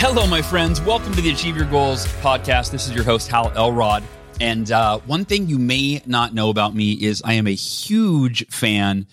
Hello, my friends. Welcome to the Achieve Your Goals podcast. This is your host, Hal Elrod. And uh, one thing you may not know about me is I am a huge fan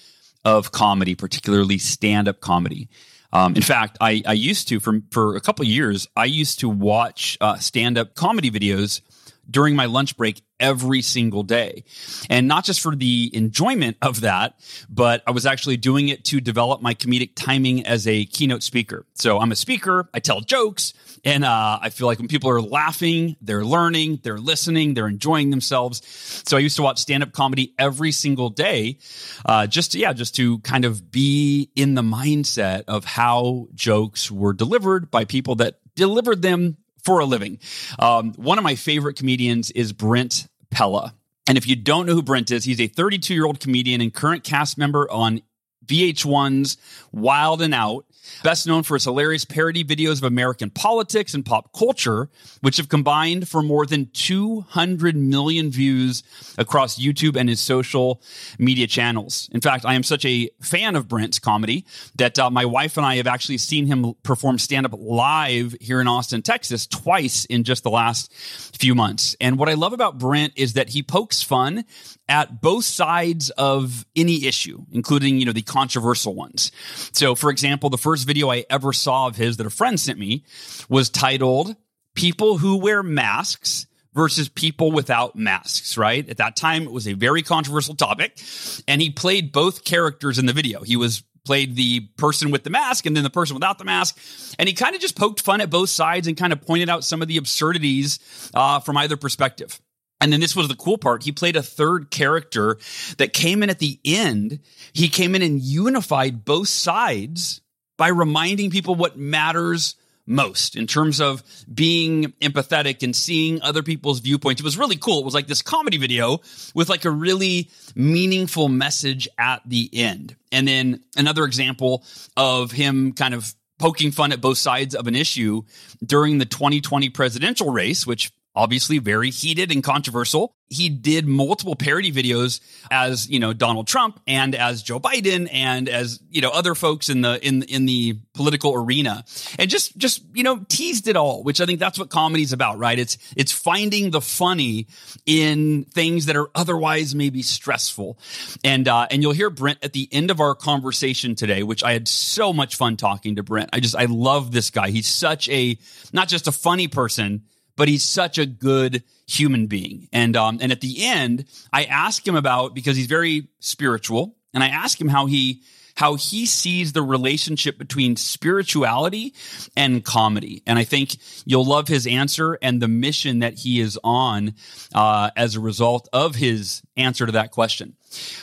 of comedy, particularly stand up comedy. Um, in fact, I, I, used to, for, for a couple years, I used to watch uh, stand up comedy videos during my lunch break every single day. And not just for the enjoyment of that, but I was actually doing it to develop my comedic timing as a keynote speaker. So I'm a speaker, I tell jokes, and uh, I feel like when people are laughing, they're learning, they're listening, they're enjoying themselves. So I used to watch stand up comedy every single day, uh, just to, yeah, just to kind of be in the mindset of how jokes were delivered by people that delivered them for a living. Um, one of my favorite comedians is Brent Pella. And if you don't know who Brent is, he's a 32 year old comedian and current cast member on VH1's Wild and Out. Best known for his hilarious parody videos of American politics and pop culture, which have combined for more than 200 million views across YouTube and his social media channels. In fact, I am such a fan of Brent's comedy that uh, my wife and I have actually seen him perform stand up live here in Austin, Texas, twice in just the last few months. And what I love about Brent is that he pokes fun at both sides of any issue, including, you know, the controversial ones. So, for example, the first video I ever saw of his that a friend sent me was titled People Who Wear Masks versus people without masks, right? At that time, it was a very controversial topic. And he played both characters in the video. He was played the person with the mask and then the person without the mask. And he kind of just poked fun at both sides and kind of pointed out some of the absurdities uh, from either perspective. And then this was the cool part. He played a third character that came in at the end. He came in and unified both sides by reminding people what matters most in terms of being empathetic and seeing other people's viewpoints. It was really cool. It was like this comedy video with like a really meaningful message at the end. And then another example of him kind of poking fun at both sides of an issue during the 2020 presidential race, which obviously very heated and controversial. He did multiple parody videos as you know Donald Trump and as Joe Biden and as you know other folks in the in in the political arena. And just just you know teased it all which I think that's what comedy is about right? It's it's finding the funny in things that are otherwise maybe stressful. And uh, and you'll hear Brent at the end of our conversation today which I had so much fun talking to Brent. I just I love this guy. He's such a not just a funny person but he's such a good human being. And um, and at the end, I ask him about because he's very spiritual, and I ask him how he how he sees the relationship between spirituality and comedy. And I think you'll love his answer and the mission that he is on uh, as a result of his answer to that question.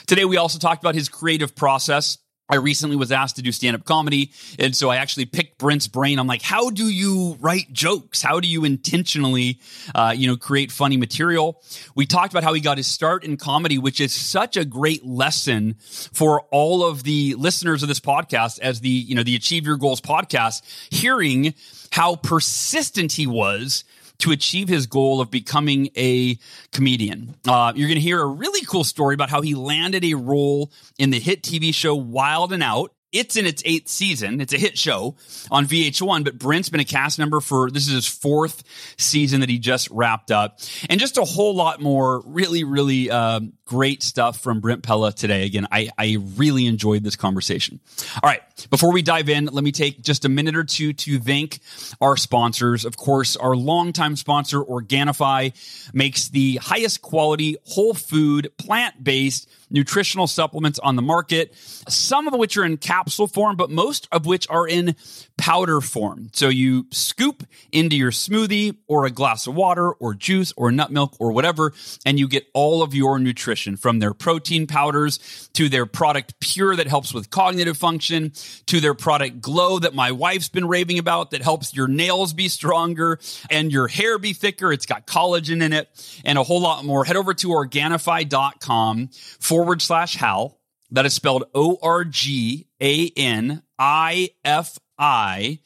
Today, we also talked about his creative process. I recently was asked to do stand up comedy. And so I actually picked Brent's brain. I'm like, how do you write jokes? How do you intentionally, uh, you know, create funny material? We talked about how he got his start in comedy, which is such a great lesson for all of the listeners of this podcast as the, you know, the Achieve Your Goals podcast, hearing how persistent he was to achieve his goal of becoming a comedian. Uh, you're going to hear a really cool story about how he landed a role in the hit TV show Wild and Out. It's in its eighth season. It's a hit show on VH1, but Brent's been a cast member for this is his fourth season that he just wrapped up, and just a whole lot more really, really uh, great stuff from Brent Pella today. Again, I, I really enjoyed this conversation. All right, before we dive in, let me take just a minute or two to thank our sponsors. Of course, our longtime sponsor, Organifi, makes the highest quality whole food, plant based nutritional supplements on the market, some of which are in capsule form, but most of which are in powder form. So you scoop into your smoothie or a glass of water or juice or nut milk or whatever, and you get all of your nutrition nutrition from their protein powders to their product Pure that helps with cognitive function to their product Glow that my wife's been raving about that helps your nails be stronger and your hair be thicker. It's got collagen in it and a whole lot more. Head over to Organifi.com forward slash Hal. That is spelled O R G A N I F I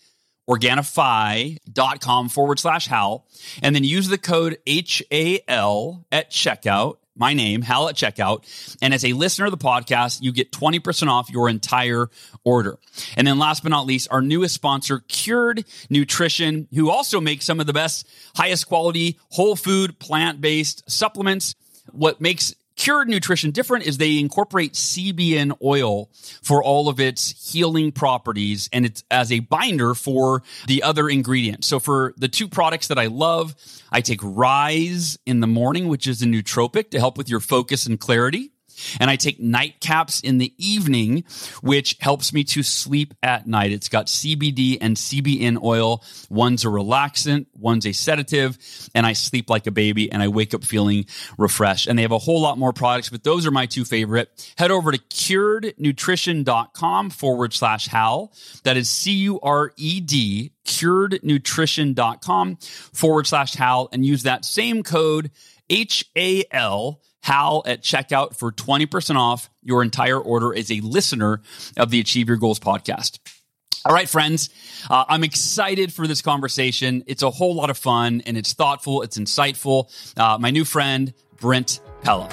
Organifi.com forward slash Hal, and then use the code HAL at checkout. My name, Hal at checkout. And as a listener of the podcast, you get 20% off your entire order. And then last but not least, our newest sponsor, Cured Nutrition, who also makes some of the best, highest quality, whole food, plant based supplements. What makes Cured Nutrition different is they incorporate CBN oil for all of its healing properties and it's as a binder for the other ingredients. So for the two products that I love, I take Rise in the morning, which is a nootropic to help with your focus and clarity. And I take nightcaps in the evening, which helps me to sleep at night. It's got CBD and CBN oil. One's a relaxant, one's a sedative, and I sleep like a baby and I wake up feeling refreshed. And they have a whole lot more products, but those are my two favorite. Head over to curednutrition.com forward slash Hal. That is C U R E D, curednutrition.com forward slash Hal, and use that same code H A L Hal at checkout for 20% off your entire order as a listener of the Achieve Your Goals podcast. All right, friends, uh, I'm excited for this conversation. It's a whole lot of fun and it's thoughtful, it's insightful. Uh, my new friend, Brent Pella.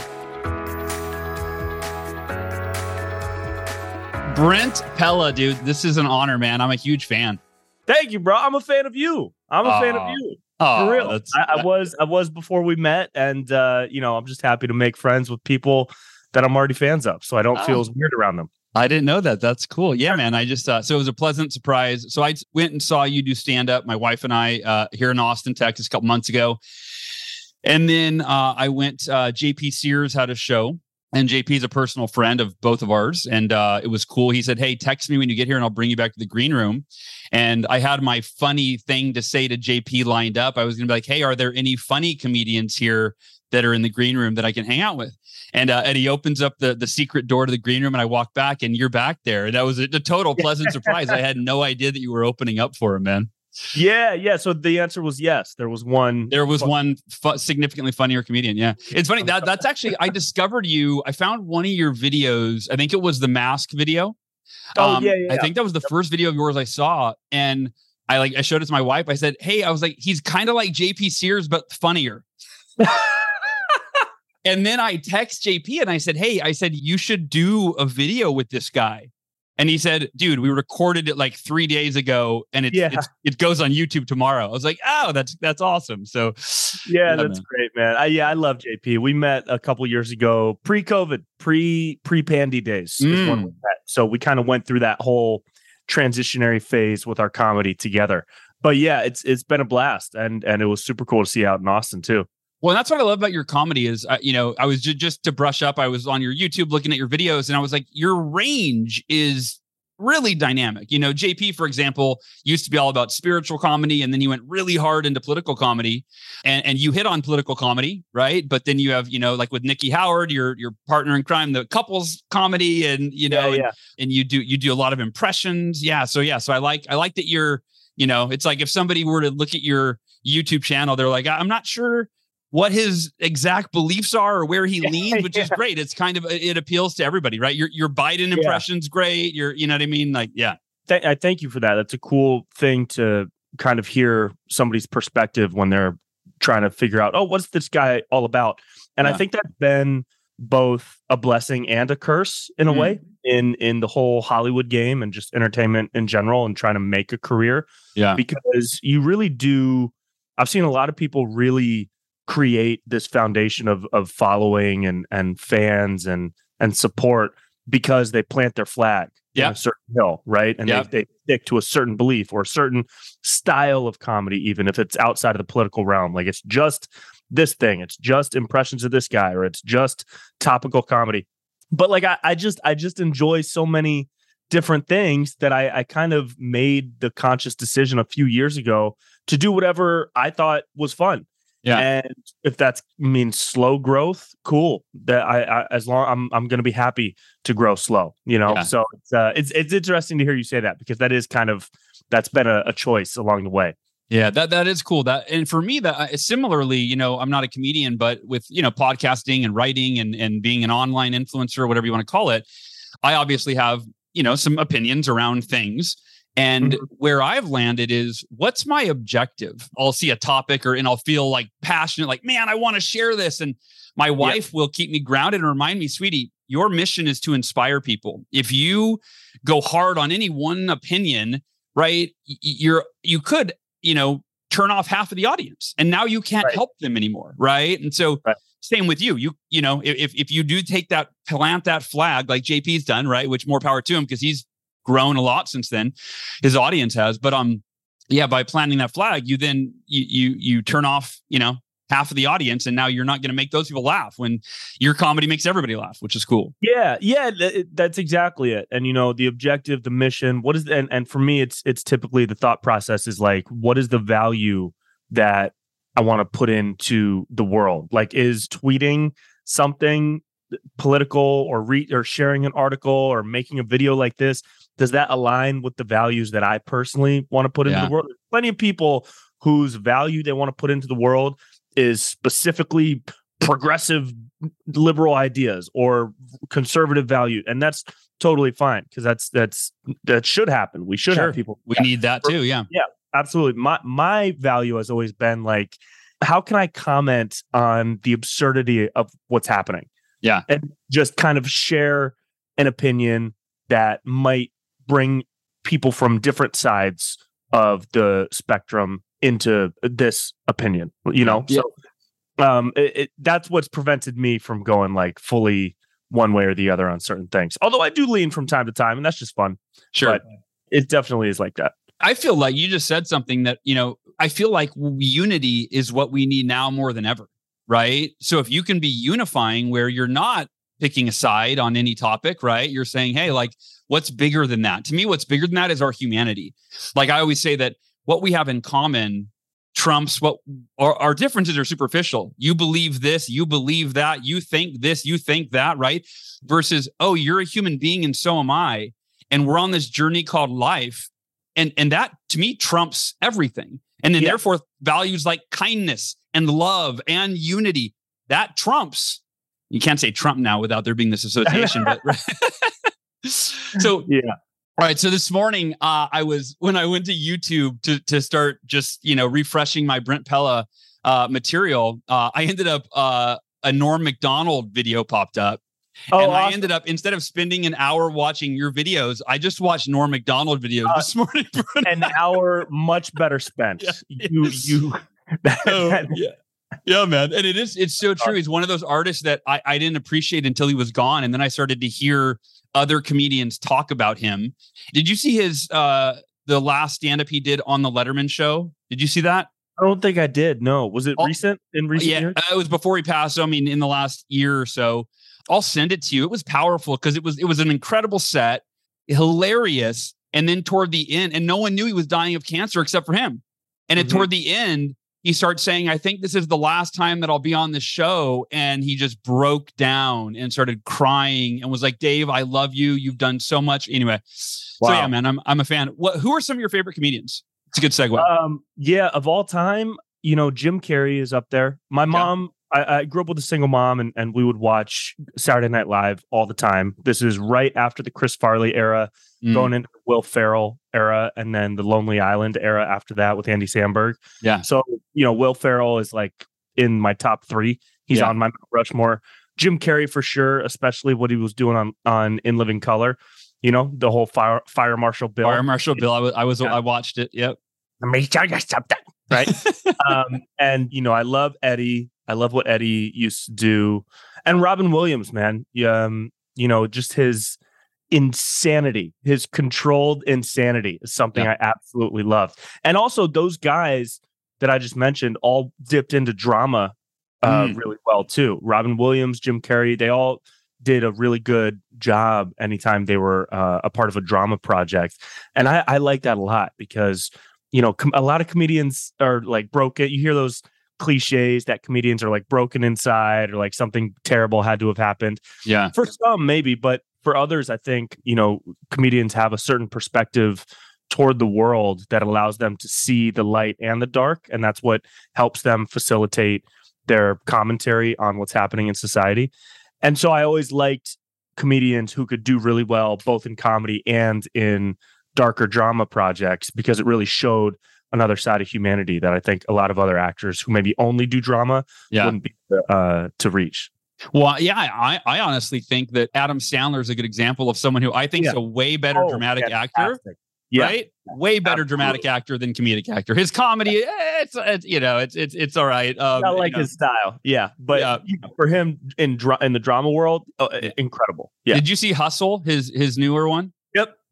Brent Pella, dude, this is an honor, man. I'm a huge fan. Thank you, bro. I'm a fan of you. I'm a uh, fan of you. Oh, For real. I, I, was I was before we met, and uh, you know, I'm just happy to make friends with people that I'm already fans of, so I don't oh. feel as weird around them. I didn't know that. That's cool. Yeah, man. I just uh, so it was a pleasant surprise. So I went and saw you do stand up. My wife and I uh, here in Austin, Texas, a couple months ago, and then uh, I went. Uh, JP Sears had a show, and JP is a personal friend of both of ours, and uh, it was cool. He said, "Hey, text me when you get here, and I'll bring you back to the green room." And I had my funny thing to say to JP lined up. I was going to be like, "Hey, are there any funny comedians here that are in the green room that I can hang out with?" And uh, and he opens up the the secret door to the green room, and I walk back, and you're back there. And that was a, a total pleasant surprise. I had no idea that you were opening up for him, man. Yeah, yeah. So the answer was yes. There was one. There was one fu- significantly funnier comedian. Yeah, it's funny that that's actually I discovered you. I found one of your videos. I think it was the mask video. Oh um, yeah, yeah, I think that was the yep. first video of yours I saw, and I like I showed it to my wife. I said, "Hey, I was like, he's kind of like JP Sears but funnier." and then I text JP and I said, "Hey, I said you should do a video with this guy." And he said, "Dude, we recorded it like three days ago, and it yeah. it's, it goes on YouTube tomorrow." I was like, "Oh, that's that's awesome!" So, yeah, yeah that's man. great, man. I, yeah, I love JP. We met a couple years ago, pre-COVID, pre pre Pandy days. Mm. We so we kind of went through that whole transitionary phase with our comedy together. But yeah, it's it's been a blast, and and it was super cool to see you out in Austin too. Well, that's what I love about your comedy is, uh, you know, I was j- just to brush up. I was on your YouTube looking at your videos, and I was like, your range is really dynamic. You know, JP, for example, used to be all about spiritual comedy, and then you went really hard into political comedy, and and you hit on political comedy, right? But then you have, you know, like with Nikki Howard, your your partner in crime, the couples comedy, and you know, yeah, yeah. And, and you do you do a lot of impressions, yeah. So yeah, so I like I like that you're, you know, it's like if somebody were to look at your YouTube channel, they're like, I'm not sure what his exact beliefs are or where he leans, which yeah. is great. It's kind of it appeals to everybody, right? Your your Biden impression's yeah. great. Your you know what I mean? Like, yeah. Th- I thank you for that. That's a cool thing to kind of hear somebody's perspective when they're trying to figure out, oh, what's this guy all about? And yeah. I think that's been both a blessing and a curse in a mm-hmm. way in in the whole Hollywood game and just entertainment in general and trying to make a career. Yeah. Because you really do I've seen a lot of people really create this foundation of of following and and fans and and support because they plant their flag yeah. a certain hill, right? And yep. they, they stick to a certain belief or a certain style of comedy, even if it's outside of the political realm. Like it's just this thing, it's just impressions of this guy, or it's just topical comedy. But like I, I just I just enjoy so many different things that I, I kind of made the conscious decision a few years ago to do whatever I thought was fun Yeah. And if that means slow growth, cool. That I, I as long I'm I'm going to be happy to grow slow. You know. Yeah. So it's uh, it's it's interesting to hear you say that because that is kind of that's been a, a choice along the way. Yeah, that that is cool. That and for me, that uh, similarly, you know, I'm not a comedian, but with you know podcasting and writing and and being an online influencer, whatever you want to call it, I obviously have you know some opinions around things. And Mhm. where I've landed is what's my objective? I'll see a topic or and I'll feel like passionate, like, man, I want to share this. And my wife will keep me grounded and remind me, sweetie, your mission is to inspire people. If you go hard on any one opinion, right, you're you could, you know, turn off half of the audience and now you can't Right. help them anymore. Right. And so Right. same with you. You, you know, if if you do take that plant that flag like JP's done, right, which more power to him because he's grown a lot since then his audience has but um yeah by planting that flag you then you you you turn off you know half of the audience and now you're not going to make those people laugh when your comedy makes everybody laugh which is cool Yeah, yeah, th- that's exactly it. And you know, the objective, the mission, what is and and for me it's it's typically the thought process is like what is the value that I want to put into the world? Like is tweeting something political or re- or sharing an article or making a video like this does that align with the values that I personally want to put into Yeah. the world? There's plenty of people whose value they want to put into the world is specifically progressive liberal ideas or conservative value and that's totally fine because that's that's that should happen we should Sure. have people we need that too yeah yeah absolutely my my value has always been like how can i comment on the absurdity of what's happening Yeah. and just kind of share an opinion that might bring people from different sides of the spectrum into this opinion you know Yeah. so um it, it, that's what's prevented me from going like fully one way or the other on certain things although i do lean from time to time and that's just fun sure But- it definitely is like that I feel like you just said something that, you know, I feel like unity is what we need now more than ever. Right. So if you can be unifying where you're not picking a side on any topic, right? You're saying, hey, like, what's bigger than that? To me, what's bigger than that is our humanity. Like I always say that what we have in common trumps what our, our differences are superficial. You believe this, you believe that, you think this, you think that, right? Versus, oh, you're a human being and so am I. And we're on this journey called life and and that to me trumps everything and then Yeah. therefore values like kindness and love and unity that trumps you can't say trump now without there being this association but so yeah all right so this morning uh, i was when i went to youtube to to start just you know refreshing my brent pella uh, material uh, i ended up uh, a norm macdonald video popped up oh and I ended up instead of spending an hour watching your videos, I just watched Norm Macdonald videos Uh, this morning. an hour much better spent. Yeah. You you that- Oh, that- yeah. Yeah, man. And it is, it's so true. He's one of those artists that I, I didn't appreciate until he was gone. And then I started to hear other comedians talk about him. Did you see his uh the last stand-up he did on the Letterman show? Did you see that? I don't think I did. No, was it Oh, recent in recent yeah, years? uh, it was before he passed. So I mean, in the last year or so, I'll send it to you. It was powerful because it was it was an incredible set, hilarious, and then toward the end, and no one knew he was dying of cancer except for him. And then Mhm. toward the end, he starts saying, "I think this is the last time that I'll be on the show," and he just broke down and started crying and was like, "Dave, I love you. You've done so much." Anyway, so yeah, man, I'm I'm a fan. What? Who are some of your favorite comedians? It's a good segue. Um, yeah, of all time, you know, Jim Carrey is up there. My mom, I, I grew up with a single mom, and and we would watch Saturday Night Live all the time. This is right after the Chris Farley era, Mm, going into Will Ferrell era, and then the Lonely Island era after that with Andy Samberg. yeah, So, you know, Will Ferrell is like in my top three. He's Yeah. on my Mount Rushmore. Jim Carrey for sure, especially what he was doing on on In Living Color. You know, the whole fire fire marshal bill. Fire Marshal Bill. I was I was Yeah. I watched it. Yep. Let me tell you something. Right. um, and you know, I love Eddie. I love what Eddie used to do. And Robin Williams, man. Um, you know, just his insanity, his controlled insanity is something I absolutely love. And also those guys that I just mentioned all dipped into drama uh, Mm. really well too. Robin Williams, Jim Carrey, they all did a really good job anytime they were uh, a part of a drama project. And I, I like that a lot because, you know, com- a lot of comedians are like broke it. You hear those cliches that comedians are like broken inside or like something terrible had to have happened. Yeah. For some, maybe, but for others, I think, you know, comedians have a certain perspective toward the world that allows them to see the light and the dark. And that's what helps them facilitate their commentary on what's happening in society. And so I always liked comedians who could do really well both in comedy and in darker drama projects because it really showed another side of humanity that I think a lot of other actors who maybe only do drama Yeah. wouldn't be uh, to reach. Well, yeah, I, I honestly think that Adam Sandler is a good example of someone who I think is a way better Oh, dramatic actor. Yeah. right? Way better Absolutely. dramatic actor than comedic actor. His comedy, it's, it's you know, it's it's it's all right. Um, I you like know. his style. Yeah. But Yeah. you know, for him in dra- in the drama world, uh, incredible. Yeah. Did you see Hustle? His his newer one.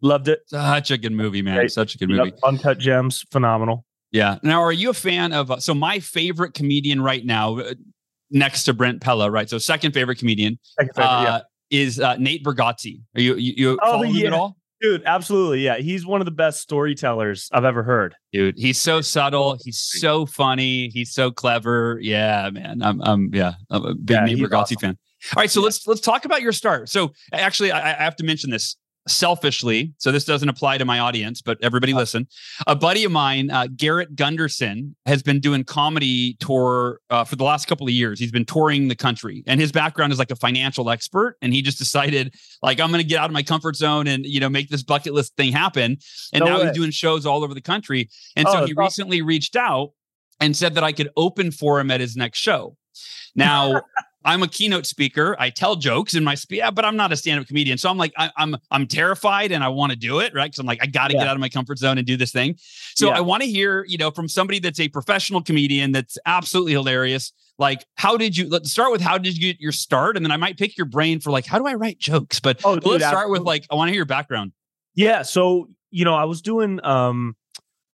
Yep. Loved it. Such a good movie, man. Great. Such a good Yep. movie. Uncut Gems, phenomenal. Yeah. Now, are you a fan of? Uh, so, my favorite comedian right now, uh, next to Brent Pella, right? So, second favorite comedian Second favorite, uh, yeah. is uh, Nate Bargatze. Are you you, you Oh, follow him yeah. at all? Dude, absolutely. Yeah. He's one of the best storytellers I've ever heard. Dude, he's so subtle. He's so funny. He's so clever. Yeah, man. I'm, I'm, yeah, I'm a big Yeah, Nate Bargatze awesome. fan. All right, so let's let's talk about your start. So actually, I, I have to mention this selfishly. So this doesn't apply to my audience, but everybody listen. A buddy of mine, uh, Garrett Gunderson, has been doing comedy tour uh, for the last couple of years. He's been touring the country, and his background is like a financial expert. And he just decided, like, I'm going to get out of my comfort zone and you know make this bucket list thing happen. And No now way. he's doing shows all over the country. And Oh, so he awesome. recently reached out and said that I could open for him at his next show. Now, I'm a keynote speaker. I tell jokes in my speech, but I'm not a stand-up comedian. So I'm like, I, I'm I'm terrified and I want to do it, right? Because I'm like, I got to Yeah. get out of my comfort zone and do this thing. So Yeah. I want to hear, you know, from somebody that's a professional comedian that's absolutely hilarious. Like, how did you? Let's start with how did you get your start, and then I might pick your brain for like, how do I write jokes? But Oh, dude, let's start with like, I want to hear your background. Yeah. So, you know, I was doing um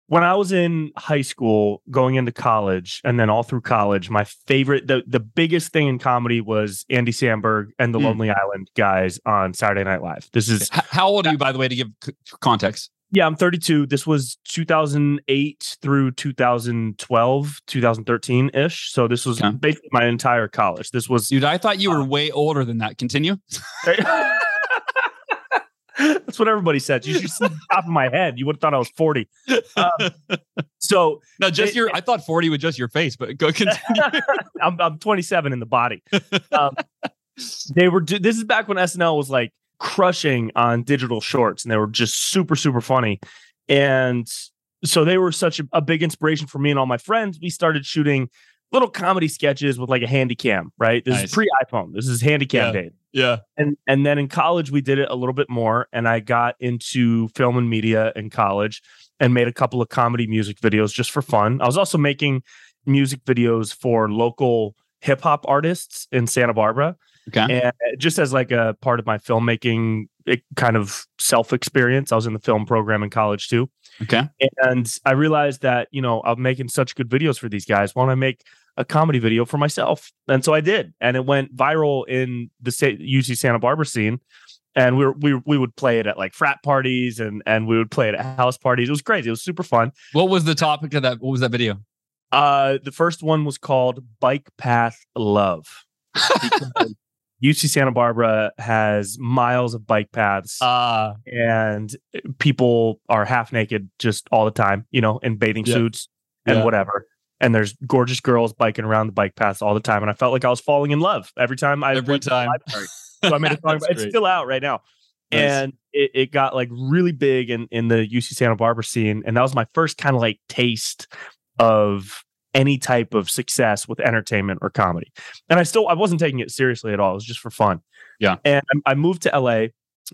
when I was in high school, going into college, and then all through college, my favorite the the biggest thing in comedy was Andy Samberg and the Hmm. Lonely Island guys on Saturday Night Live. This is how old are you, by the way, to give context? yeah, I'm 32. This was 2008 through 2012, 2013 ish. So this was Okay. basically my entire college. This was Dude, I thought you Uh, were way older than that. Continue. That's what everybody said. You should see the top of my head. You would have thought I was 40. Um, so No, just It- your. I thought forty was just your face, but go continue. I'm, I'm 27 in the body. Um, they were. do- This is back when SNL was like crushing on digital shorts, and they were just super, super funny. And so they were such a, a big inspiration for me and all my friends. We started shooting little comedy sketches with like a handy cam. Right. This Nice. is pre iPhone. This is handy cam Yeah. days. yeah. and and then in college we did it a little bit more and i got into film and media in college and made a couple of comedy music videos just for fun i was also making music videos for local hip hop artists in santa barbara Okay. and just as like a part of my filmmaking kind of self experience i was in the film program in college too Okay. and I realized that, you know, I'm making such good videos for these guys. Why don't I make a comedy video for myself? And so I did. And it went viral in the UC Santa Barbara scene. And we were, we we would play it at like frat parties and and we would play it at house parties. It was crazy. It was super fun. What was the topic of that? What was that video? Uh the first one was called Bike Path Love. UC Santa Barbara has miles of bike paths Uh and people are half naked just all the time, you know, in bathing Yeah. suits and Yeah. whatever. And there's gorgeous girls biking around the bike paths all the time. And I felt like I was falling in love every time I Every went to the time. So I made a song. It's still out right now. Nice. And it, it got like really big in, in the UC Santa Barbara scene. And that was my first kind of like taste of any type of success with entertainment or comedy. And I still I wasn't taking it seriously at all. It was just for fun. Yeah. And I moved to LA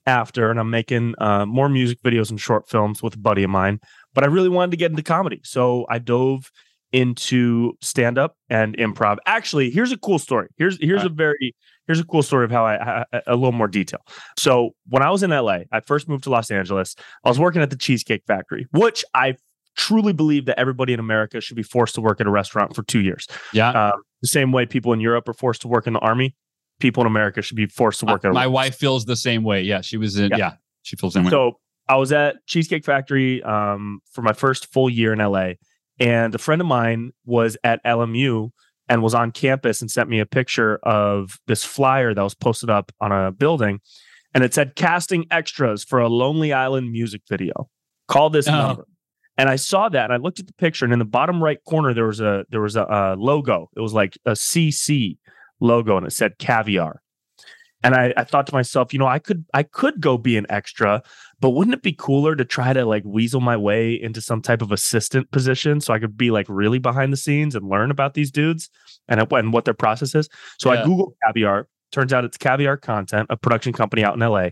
after and I'm making uh, more music videos and short films with a buddy of mine. But I really wanted to get into comedy. So I dove into stand up and improv. Actually, here's a cool story. Here's here's All a very here's a cool story of how I, I a little more detail. So when I was in LA, I first moved to Los Angeles. I was working at the Cheesecake Factory, which I truly believe that everybody in America should be forced to work at a restaurant for two years. yeah. Um, the same way people in Europe are forced to work in the army, people in America should be forced to work at a my wife feels the same way. Yeah, she was in. Yeah, Yeah. she feels the same way. So I was at Cheesecake Factory um, for my first full year in LA, And a friend of mine was at LMU and was on campus and sent me a picture of this flyer that was posted up on a building. And it said casting extras for a Lonely Island music video. Call this Oh. number. And I saw that and I looked at the picture and in the bottom right corner there was a there was a, a logo. It was like a CC logo and it said caviar. And I, I thought to myself, you know, I could I could go be an extra, but wouldn't it be cooler to try to like weasel my way into some type of assistant position so I could be like really behind the scenes and learn about these dudes and, and what their process is? So Yeah. I Google caviar. Turns out it's caviar content, a production company out in LA.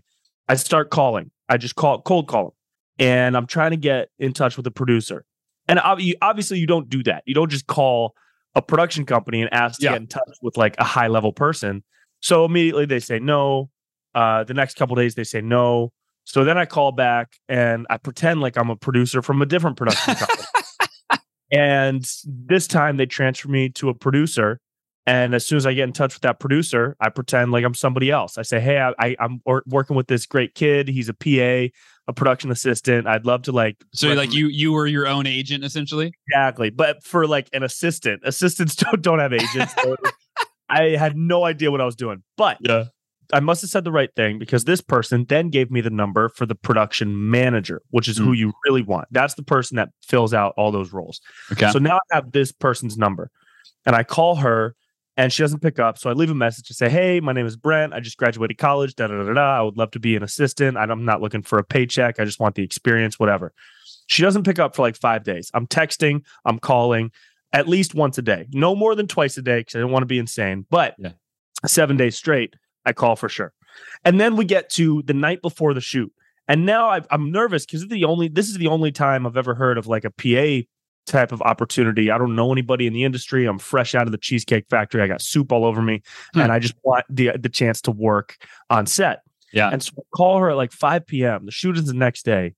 I start calling. I just call cold call them. And I'm trying to get in touch with the producer. And obviously, you don't do that. You don't just call a production company and ask to Yeah. get in touch with like a high level person. So immediately they say no. Uh, the next couple days they say no. So then I call back and I pretend like I'm a producer from a different production company. and this time they transfer me to a producer. And as soon as I get in touch with that producer, I pretend like I'm somebody else. I say, "Hey, I, I, I'm working with this great kid. He's a PA, a production assistant. I'd love to like So like you you were your own agent essentially. Exactly. But for like an assistant, assistants don't, don't have agents. So I had no idea what I was doing. But Yeah. I must have said the right thing because this person then gave me the number for the production manager, which is who hmm. you really want. That's the person that fills out all those roles. Okay. So now I have this person's number and I call her and she doesn't pick up. So I leave a message to say, Hey, my name is Brent. I just graduated college. Da, da, da, da. I would love to be an assistant. I'm not looking for a paycheck. I just want the experience, whatever. She doesn't pick up for like five days. I'm texting, I'm calling at least once a day, no more than twice a day because I don't want to be insane. But Yeah. seven days straight, I call for sure. And then we get to the night before the shoot. And now I've, I'm nervous because the only this is the only time I've ever heard of like a PA type of opportunity. I don't know anybody in the industry. I'm fresh out of the Cheesecake Factory. I got soup all over me, Hmm. and I just want the the chance to work on set. Yeah. And so I call her at like 5 p.m. The shoot is the next day,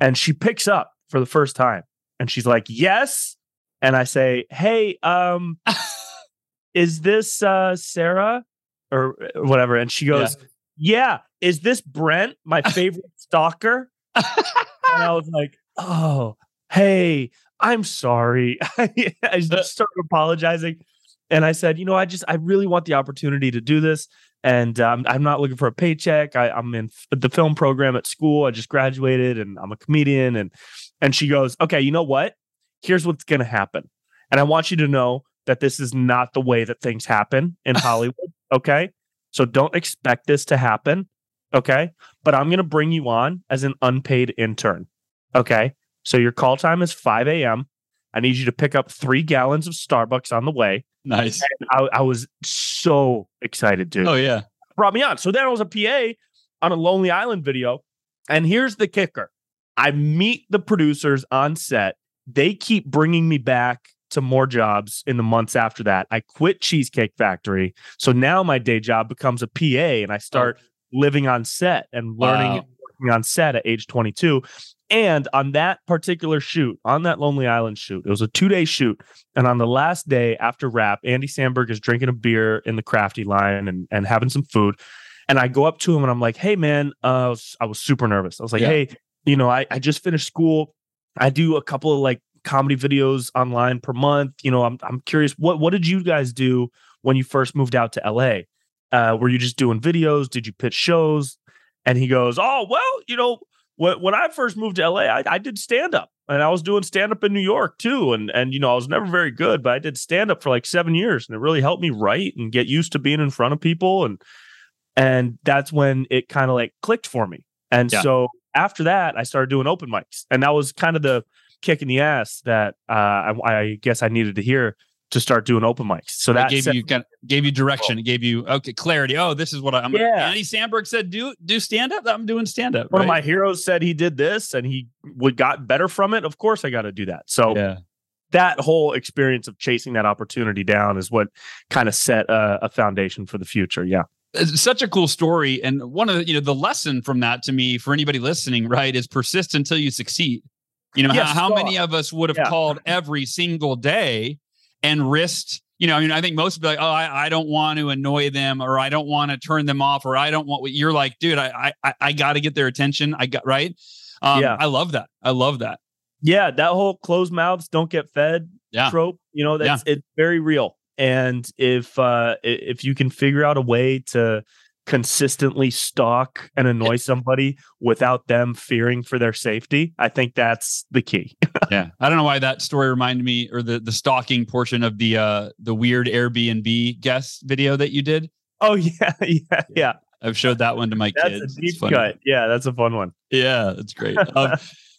and she picks up for the first time, and she's like, "Yes." And I say, "Hey, um, is this uh Sarah or uh, whatever?" And she goes, "Yeah, is this Brent, my favorite stalker?" and I was like, "Oh, hey, I'm sorry." I just started apologizing, and I said, "You know, I just I really want the opportunity to do this." And um, I'm not looking for a paycheck. I, I'm in f- the film program at school. I just graduated, and I'm a comedian. And and she goes, "Okay, you know what? Here's what's going to happen. And I want you to know that this is not the way that things happen in Hollywood. Okay, so don't expect this to happen. Okay, but I'm going to bring you on as an unpaid intern. Okay, so your call time is 5 a.m. I need you to pick up three gallons of Starbucks on the way. Nice. I, I was so excited, dude. Oh yeah. Brought me on. So then I was a PA on a Lonely Island video. And here's the kicker I meet the producers on set. They keep bringing me back to more jobs in the months after that. I quit Cheesecake Factory. So now my day job becomes a PA and I start oh. living on set and learning Wow. Working on set at age 22. And on that particular shoot, on that Lonely Island shoot, it was a two day shoot. And on the last day after wrap, Andy Samberg is drinking a beer in the crafty line and, and having some food. And I go up to him and I'm like, hey, man, uh, I, was, I was super nervous. I was like, Yeah. hey, you know, I, I just finished school. I do a couple of like comedy videos online per month. You know, I'm, I'm curious, what, what did you guys do when you first moved out to LA? Uh, were you just doing videos? Did you pitch shows? And he goes, oh, well, you know, when, when I first moved to LA, I, I did stand up and I was doing stand up in New York too. And, and, you know, I was never very good, but I did stand up for like seven years and it really helped me write and get used to being in front of people. And, and that's when it kind of like clicked for me. And Yeah. so after that, I started doing open mics and that was kind of the kick in the ass that uh, I, I guess I needed to hear to start doing open mics. So That gave set- you kind of, gave you direction. It gave you okay clarity. Oh, this is what I, I'm. gonna Yeah. Andy Samberg said, "Do do stand up." I'm doing stand up. one of my heroes said he did this and he would got better from it. Of course, I got to do that. So yeah. that whole experience of chasing that opportunity down is what kind of set a, a foundation for the future. Yeah. It's such a cool story, and one of the you know the lesson from that to me for anybody listening, right, is persist until you succeed. You know Yes, how, how many of us would have yeah. called every single day and risked. You know, I mean, I think most be like, "Oh, I, I don't want to annoy them, or I don't want to turn them off, or I don't want." what You're like, dude, I I I got to get their attention. I got right. Um, Yeah. I love that. I love that. Yeah, that whole closed mouths don't get fed yeah. trope, you know, that's yeah. it's very real. And if uh if you can figure out a way to consistently stalk and annoy somebody without them fearing for their safety, I think that's the key. yeah. I don't know why that story reminded me or the the stalking portion of the uh the weird Airbnb guest video that you did. Oh yeah, yeah, yeah. I've showed that one to my that's kids. Deep cut. Yeah, that's a fun one. Yeah, that's great. Um,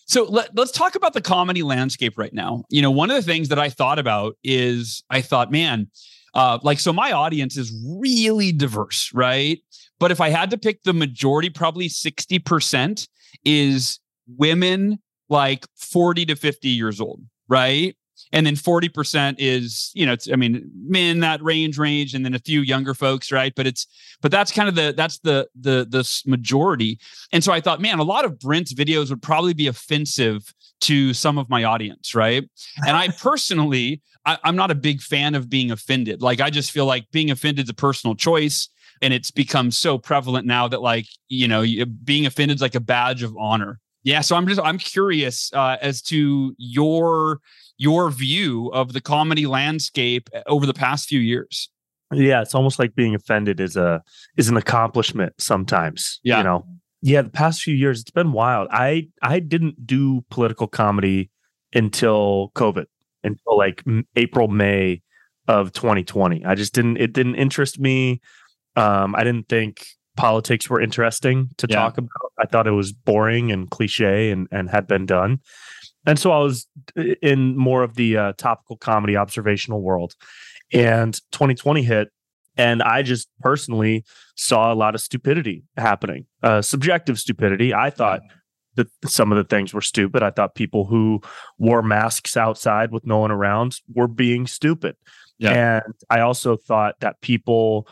so let, us talk about the comedy landscape right now. You know, one of the things that I thought about is I thought, man, uh, like, so my audience is really diverse, right? But if I had to pick the majority, probably 60% is women like 40 to 50 years old, right? and then 40% is you know it's i mean men that range range and then a few younger folks right but it's but that's kind of the that's the the the majority and so i thought man a lot of brent's videos would probably be offensive to some of my audience right and i personally I, i'm not a big fan of being offended like i just feel like being offended is a personal choice and it's become so prevalent now that like you know being offended is like a badge of honor yeah so i'm just i'm curious uh, as to your your view of the comedy landscape eh, over the past few years. Yeah, it's almost like being offended is a is an accomplishment sometimes. Yeah. You know. Yeah, the past few years it's been wild. I I didn't do political comedy until COVID, until like April May of 2020. I just didn't it didn't interest me. Um I didn't think politics were interesting to yeah. talk about. I thought it was boring and cliche and and had been done. And so I was in more of the uh, topical comedy observational world. And 2020 hit, and I just personally saw a lot of stupidity happening, uh, subjective stupidity. I thought that some of the things were stupid. I thought people who wore masks outside with no one around were being stupid. Yeah. And I also thought that people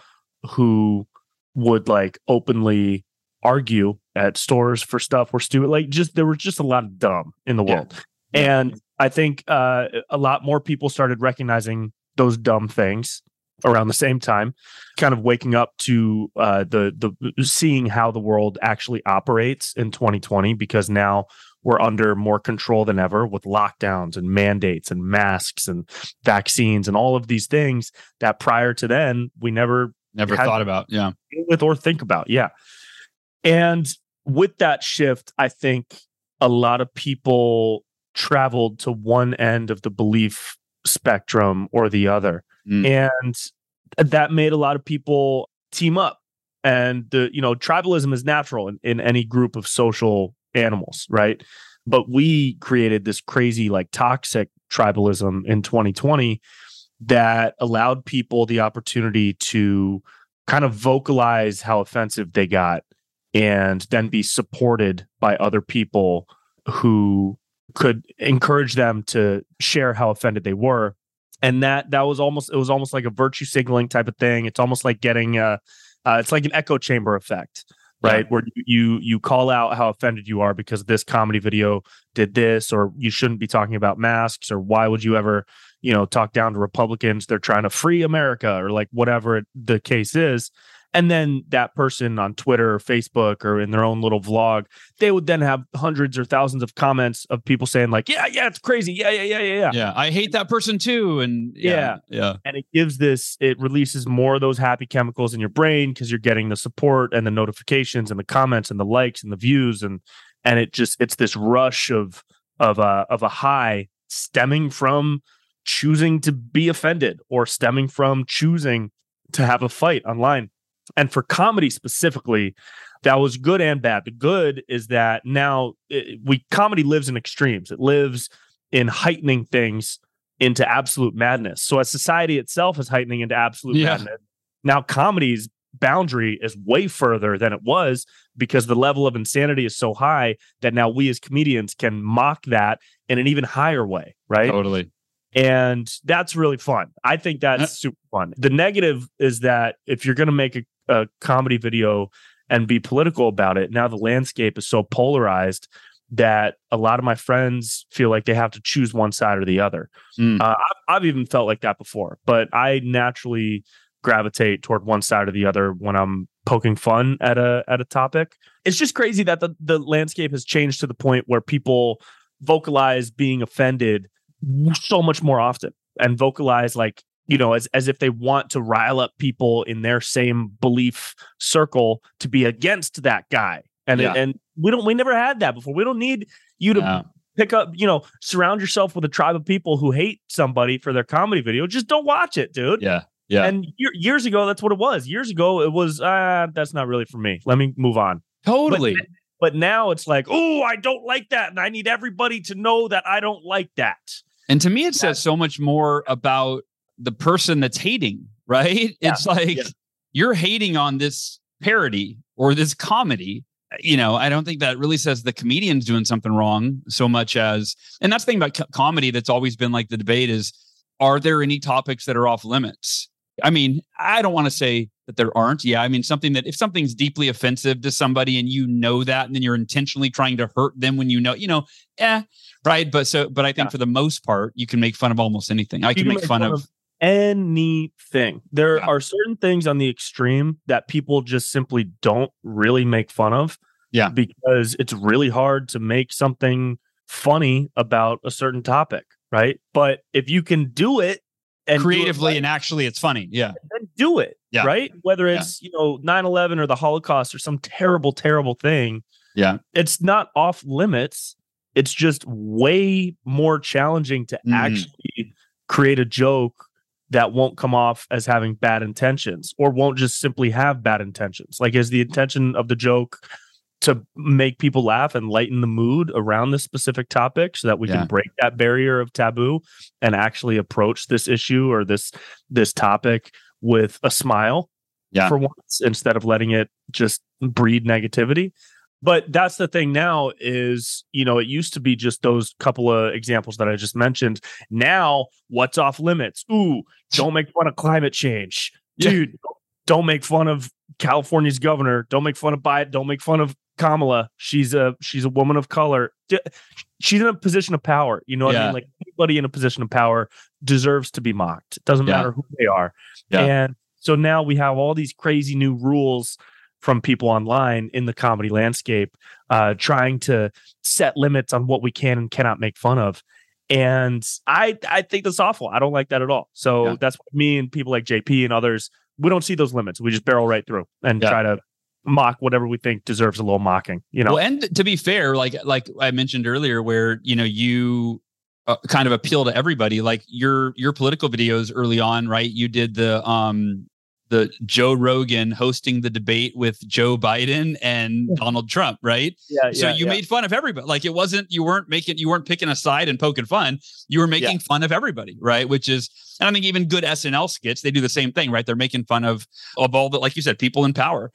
who would like openly argue at stores for stuff were stupid. Like just there was just a lot of dumb in the world. Yeah. And I think uh, a lot more people started recognizing those dumb things around the same time, kind of waking up to uh, the the seeing how the world actually operates in 2020 because now we're under more control than ever with lockdowns and mandates and masks and vaccines and all of these things that prior to then we never never thought about yeah with or think about yeah and with that shift, I think a lot of people traveled to one end of the belief spectrum or the other. Mm. And that made a lot of people team up. And the, you know, tribalism is natural in, in any group of social animals, right? But we created this crazy, like toxic tribalism in 2020 that allowed people the opportunity to kind of vocalize how offensive they got and then be supported by other people who could encourage them to share how offended they were and that that was almost it was almost like a virtue signaling type of thing. It's almost like getting a uh, it's like an echo chamber effect right? Yeah. where you you call out how offended you are because this comedy video did this or you shouldn't be talking about masks or why would you ever you know talk down to republicans? They're trying to free america or like whatever the case is and then that person on Twitter or Facebook or in their own little vlog, they would then have hundreds or thousands of comments of people saying, like, yeah, yeah, it's crazy. Yeah, yeah, yeah, yeah, yeah. Yeah. I hate that person too. And yeah. Yeah. yeah. And it gives this, it releases more of those happy chemicals in your brain because you're getting the support and the notifications and the comments and the likes and the views. And and it just it's this rush of of a of a high stemming from choosing to be offended or stemming from choosing to have a fight online and for comedy specifically, that was good and bad. The good is that now it, we comedy lives in extremes. It lives in heightening things into absolute madness. So as society itself is heightening into absolute yeah. madness, now comedy's boundary is way further than it was because the level of insanity is so high that now we as comedians can mock that in an even higher way, right? Totally. And that's really fun. I think that's super fun. The negative is that if you're going to make a a comedy video and be political about it. Now the landscape is so polarized that a lot of my friends feel like they have to choose one side or the other. Mm. Uh, I've, I've, even felt like that before, but I naturally gravitate toward one side or the other when I'm poking fun at a at a topic. It's just crazy that the the landscape has changed to the point where people vocalize being offended so much more often and vocalize like you know as as if they want to rile up people in their same belief circle to be against that guy and Yeah. and we don't we never had that before we don't need you to Yeah. pick up you know surround yourself with a tribe of people who hate somebody for their comedy video just don't watch it dude Yeah. Yeah. and year, years ago that's what it was years ago it was ah that's not really for me let me move on totally. but, but now it's like oh i don't like that and i need everybody to know that i don't like that And to me, it says so much more about the person that's hating, right? Yeah, It's like yeah. you're hating on this parody or this comedy. You know, I don't think that really says the comedian's doing something wrong so much as, and that's the thing about co- comedy that's always been like the debate is, are there any topics that are off limits? I mean, I don't want to say that there aren't. Yeah. I mean, something that if something's deeply offensive to somebody and you know that, and then you're intentionally trying to hurt them when you know, you know, eh, right. But so, but I think Yeah. for the most part, you can make fun of almost anything. I can can make fun of, anything there Yeah. are certain things on the extreme that people just simply don't really make fun of Yeah. because it's really hard to make something funny about a certain topic right but if you can do it and it creatively right, and actually it's funny. Yeah. then do it Yeah. right whether Yeah. it's you know 9-11 or the holocaust or some terrible terrible thing Yeah. it's not off limits it's just way more challenging to Mhm. actually create a joke that won't come off as having bad intentions or won't just simply have bad intentions like is the intention of the joke to make people laugh and lighten the mood around this specific topic so that we Yeah. can break that barrier of taboo and actually approach this issue or this this topic with a smile Yeah. for once instead of letting it just breed negativity but that's the thing now is you know it used to be just those couple of examples that i just mentioned. Now what's off limits? Ooh don't make fun of climate change. Yeah. dude don't make fun of california's governor. Don't make fun of biden don't make fun of kamala. She's a she's a woman of color. She's in a position of power you know what i mean? Like anybody in a position of power deserves to be mocked. It doesn't Yeah. matter who they are. Yeah. and so now we have all these crazy new rules from people online in the comedy landscape, uh, trying to set limits on what we can and cannot make fun of. And I I think that's awful. I don't like that at all. So Yeah. that's what me and people like JP and others, we don't see those limits. We just barrel right through and Yeah. try to mock whatever we think deserves a little mocking. You know, Well, and to be fair, like like I mentioned earlier, where you know you uh, kind of appeal to everybody. Like your your political videos early on, right? You did the um the Joe Rogan hosting the debate with Joe Biden and Donald Trump, right? yeah, so yeah, you yeah. made fun of everybody. Like it wasn't you weren't making you weren't picking a side and poking fun. You were making fun of everybody, right? Which is and I think even good SNL skits, they do the same thing, right? They're making fun of of all the like you said, people in power.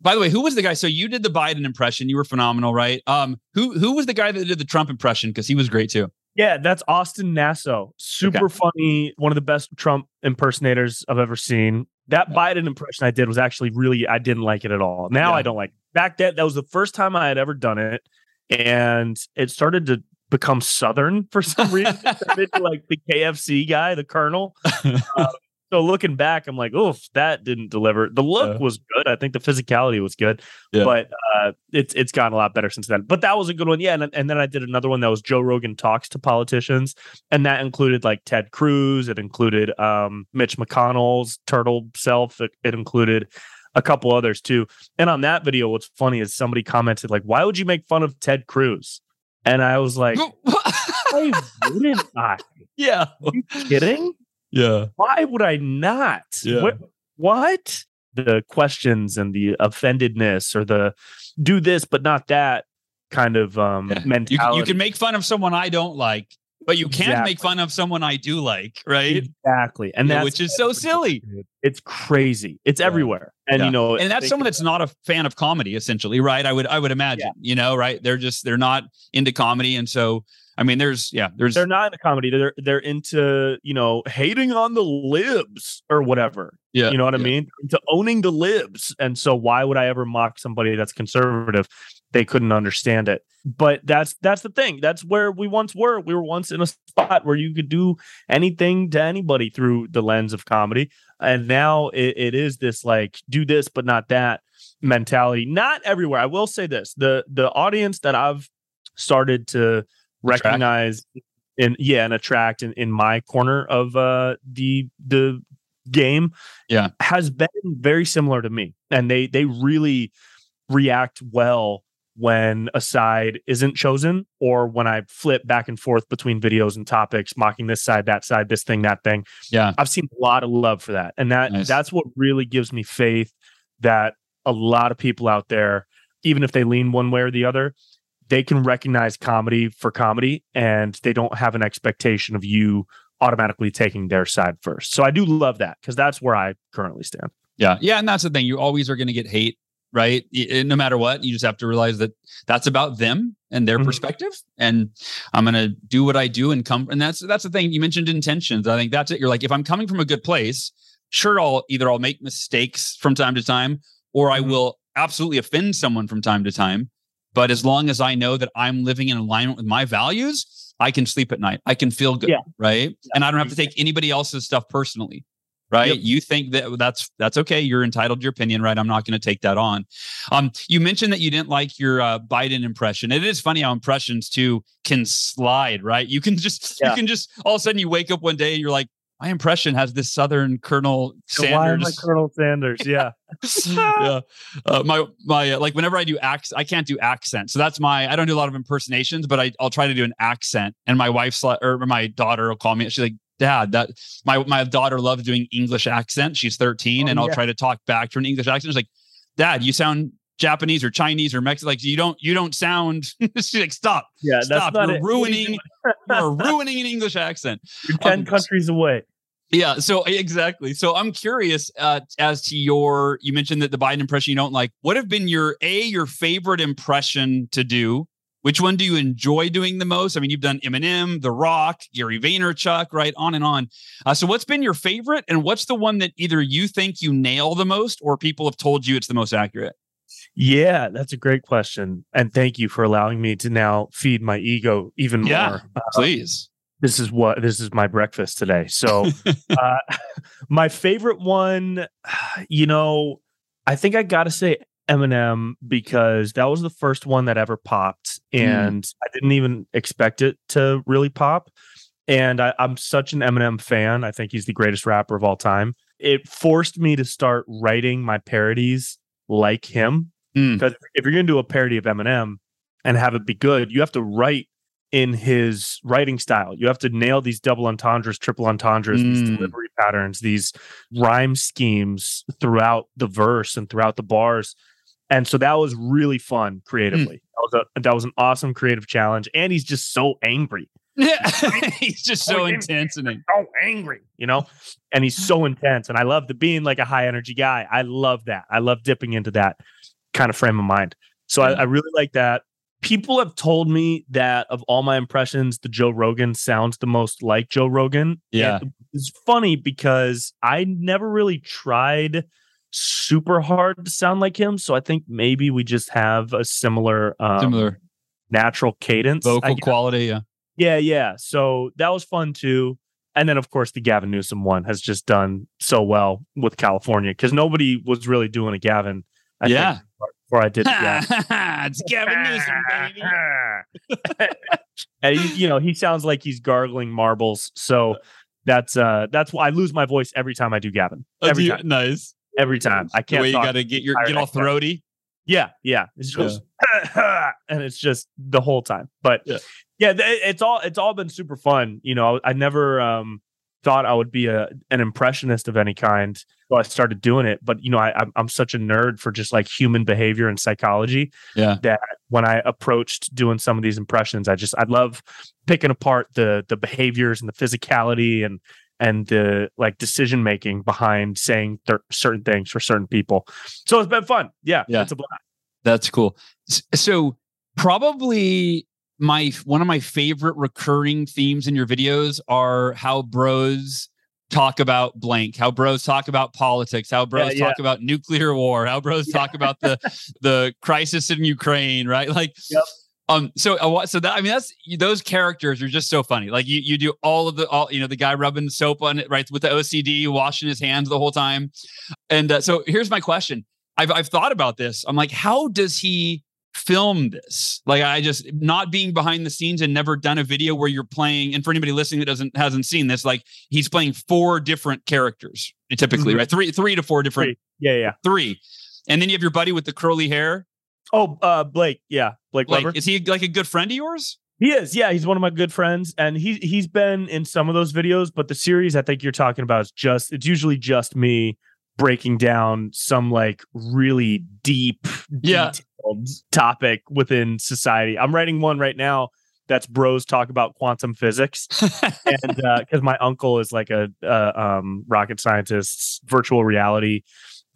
By the way, who was the guy? So you did the Biden impression. You were phenomenal, right? Um, who who was the guy that did the Trump impression? Because he was great too. Yeah, that's Austin Nasso. Super funny. One of the best Trump impersonators I've ever seen. That Biden impression I did was actually really, I didn't like it at all. Now Yeah. I don't like it. Back then, that was the first time I had ever done it. And it started to become Southern for some reason. It turned into like the KFC guy, the Colonel. Uh, so looking back, I'm like, oof, that didn't deliver. The look Yeah. was good. I think the physicality was good, Yeah. but uh, it's it's gotten a lot better since then. But that was a good one, yeah. And, and then I did another one that was Joe Rogan talks to politicians, and that included like Ted Cruz. It included um, Mitch McConnell's turtle self. It, it included a couple others too. And on that video, what's funny is somebody commented like, "Why would you make fun of Ted Cruz?" And I was like, "Why wouldn't I? yeah, Are you kidding?" Yeah, why would I not? Yeah. What, what? The questions and the offendedness or the do this but not that kind of um Yeah. You, mentality. can- you can make fun of someone I don't like, but you can't make fun of someone I do like, right? exactly, and Yeah, that's which is so silly. It's crazy. It's Yeah. everywhere, and Yeah. you know, and that's someone that's not a fan of comedy essentially right i would i would imagine you know right they're just they're not into comedy and so i mean there's yeah there's they're not in into comedy. They're they're into you know hating on the libs or whatever. yeah you know what I mean? To owning the libs. And so why would I ever mock somebody that's conservative? They couldn't understand it. But that's that's the thing. That's where we once were. We were once in a spot where you could do anything to anybody through the lens of comedy. And now it, it is this like do this but not that mentality. Not everywhere. I will say this. The the audience that I've started to recognize and yeah and attract in, in my corner of uh the the game Yeah. has been very similar to me and they they really react well when a side isn't chosen or when I flip back and forth between videos and topics, mocking this side, that side, this thing, that thing. Yeah. I've seen a lot of love for that. And that Nice. that's what really gives me faith that a lot of people out there, even if they lean one way or the other, they can recognize comedy for comedy and they don't have an expectation of you automatically taking their side first. So I do love that because that's where I currently stand. Yeah. Yeah. And that's the thing. You always are going to get hate, right? Y- No matter what, you just have to realize that that's about them and their Mhm. perspective. And I'm going to do what I do and come. And that's, that's the thing you mentioned intentions. I think that's it. You're like, if I'm coming from a good place, sure, I'll either I'll make mistakes from time to time or I Mhm. will absolutely offend someone from time to time. But as long as I know that I'm living in alignment with my values, I can sleep at night. I can feel good. Yeah. Right. and I don't have to take anybody else's stuff personally right Yep. you think that that's that's okay you're entitled to your opinion right i'm not going to take that on um you mentioned that you didn't like your uh, biden impression it is funny how impressions too can slide right you can just Yeah. you can just all of a sudden you wake up one day and you're like my impression has this southern colonel So why Colonel Sanders? Yeah. yeah uh, my my uh, like whenever i do acts i can't do accent so that's my i don't do a lot of impersonations but I, i'll try to do an accent and my wife's or my daughter will call me she's like dad that my my daughter loves doing english accent she's 13 Oh, and i'll yeah. try to talk back to an english accent she's like dad you sound japanese or chinese or mexican like you don't you don't sound she's like stop Yeah. stop That's not you're it. ruining you're ruining an english accent You're 10 Um, countries away. Yeah. So exactly. So I'm curious uh, as to your. You mentioned that the Biden impression you don't like. What have been your a your favorite impression to do? Which one do you enjoy doing the most? I mean, you've done Eminem, The Rock, Gary Vaynerchuk, right on and on. Uh, so what's been your favorite, and what's the one that either you think you nail the most, or people have told you it's the most accurate? Yeah, that's a great question. And thank you for allowing me to now feed my ego even Yeah. more. Uh, Please. This is what this is my breakfast today. So, uh, my favorite one, you know, I think I got to say Eminem because that was the first one that ever popped, and I didn't even expect it to really pop. And I, I'm such an Eminem fan. I think he's the greatest rapper of all time. It forced me to start writing my parodies like him. Mm. Because if you're going to do a parody of Eminem and have it be good, you have to write in his writing style. You have to nail these double entendres, triple entendres, these Mm. delivery patterns, these rhyme schemes throughout the verse and throughout the bars. And so that was really fun creatively. That was a that was an awesome creative challenge. And he's just so angry. Yeah. He's just so Oh, intense and So angry, you know? And he's so intense. And I love the being like a high energy guy. I love that. I love dipping into that kind of frame of mind. So I, I really like that. People have told me that of all my impressions, the Joe Rogan sounds the most like Joe Rogan. Yeah. And it's funny because I never really tried super hard to sound like him. So I think maybe we just have a similar, um, similar natural cadence. Vocal quality. Yeah. Yeah, yeah. So that was fun too. And then, of course, the Gavin Newsom one has just done so well with California because nobody was really doing a Gavin. I think, Yeah. Before I did the Gavin. it's Gavin Newsom, baby. and he, you know, he sounds like he's gargling marbles. So that's uh that's why I lose my voice every time I do Gavin. Every time. Nice. Every time. I can't way you got to get your get all throaty. Yeah, yeah. It just goes and it's just the whole time. But Yeah. yeah, th- it's all it's all been super fun. You know, I never um thought I would be a an impressionist of any kind. So I started doing it. But you know, I I'm, I'm such a nerd for just like human behavior and psychology Yeah. that when I approached doing some of these impressions, I just I love picking apart the the behaviors and the physicality and and the like decision making behind saying th- certain things for certain people. So it's been fun. Yeah, Yeah. it's a blast. That's cool. So probably my one of my favorite recurring themes in your videos are how bros talk about blank, how bros talk about politics, how bros Yeah, talk about nuclear war, how bros Yeah. talk about the the crisis in Ukraine, right? Like Yep. um so uh, so that I mean that's those characters are just so funny. Like you you do all of the all you know the guy rubbing soap on it right with the OCD washing his hands the whole time. And uh, so here's my question. I've I've thought about this. I'm like, how does he film this? Like I just not being behind the scenes and never done a video where you're playing. And for anybody listening that doesn't hasn't seen this, like he's playing four different characters typically, Mhm. right? Three three to four different Three. Yeah, yeah. three. And then you have your buddy with the curly hair. Oh, uh, Blake. Yeah, Blake Webber. is he like a good friend of yours? He is. Yeah, he's one of my good friends, and he he's been in some of those videos. But the series I think you're talking about is just it's usually just me breaking down some like really deep, Yeah. Topic within society. I'm writing one right now that's bros talk about quantum physics, and because my uncle is like a uh, um, rocket scientist, virtual reality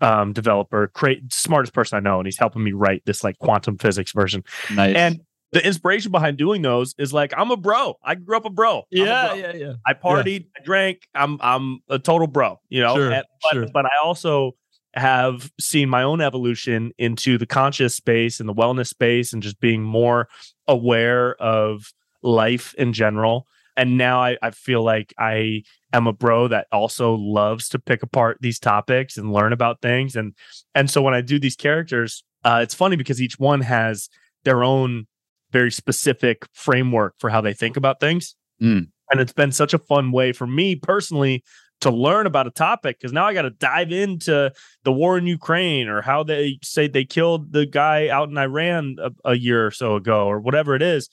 um, developer, great smartest person I know, and he's helping me write this like quantum physics version. nice. And the inspiration behind doing those is like I'm a bro. I grew up a bro. I'm a bro. yeah, yeah. I partied, I drank. I'm I'm a total bro. You know, Sure, And- but, sure. but I also have seen my own evolution into the conscious space and the wellness space and just being more aware of life in general. And now I, I feel like I am a bro that also loves to pick apart these topics and learn about things. And and so when I do these characters, uh, it's funny because each one has their own very specific framework for how they think about things. Mm. And it's been such a fun way for me personally to learn about a topic because now I got to dive into the war in Ukraine or how they say they killed the guy out in Iran a, a year or so ago or whatever it is.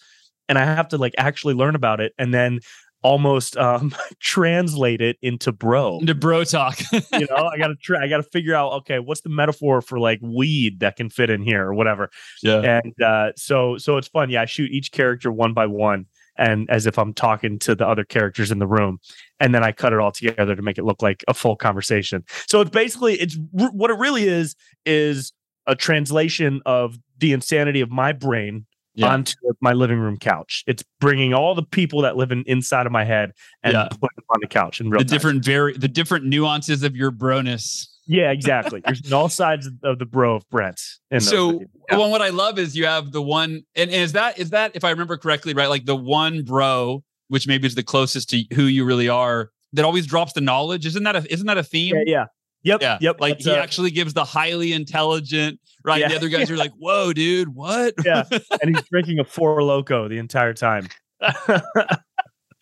And I have to like actually learn about it and then almost um translate it into bro Into bro talk. you know i gotta try i gotta figure out okay what's the metaphor for like weed that can fit in here or whatever yeah. and uh, so so it's fun. Yeah, I shoot each character one by one, and as if I'm talking to the other characters in the room, and then I cut it all together to make it look like a full conversation. So it's basically it's what it really is is a translation of the insanity of my brain Yeah. onto my living room couch. It's bringing all the people that live in inside of my head and Yeah. putting them on the couch in real The time. different very the different nuances of your broness. Yeah, exactly. There's all sides of the bro of Brent. So. Yeah. well, what I love is you have the one, and is that is that if I remember correctly, right? Like the one bro, which maybe is the closest to who you really are, that always drops the knowledge. Isn't that a isn't that a theme? yeah, yeah. Yep. Yeah, Yep. Like That's, he uh, actually gives the highly intelligent, right? Yeah. The other guys are like, "Whoa, dude, what?" Yeah. and he's drinking a Four Loko the entire time.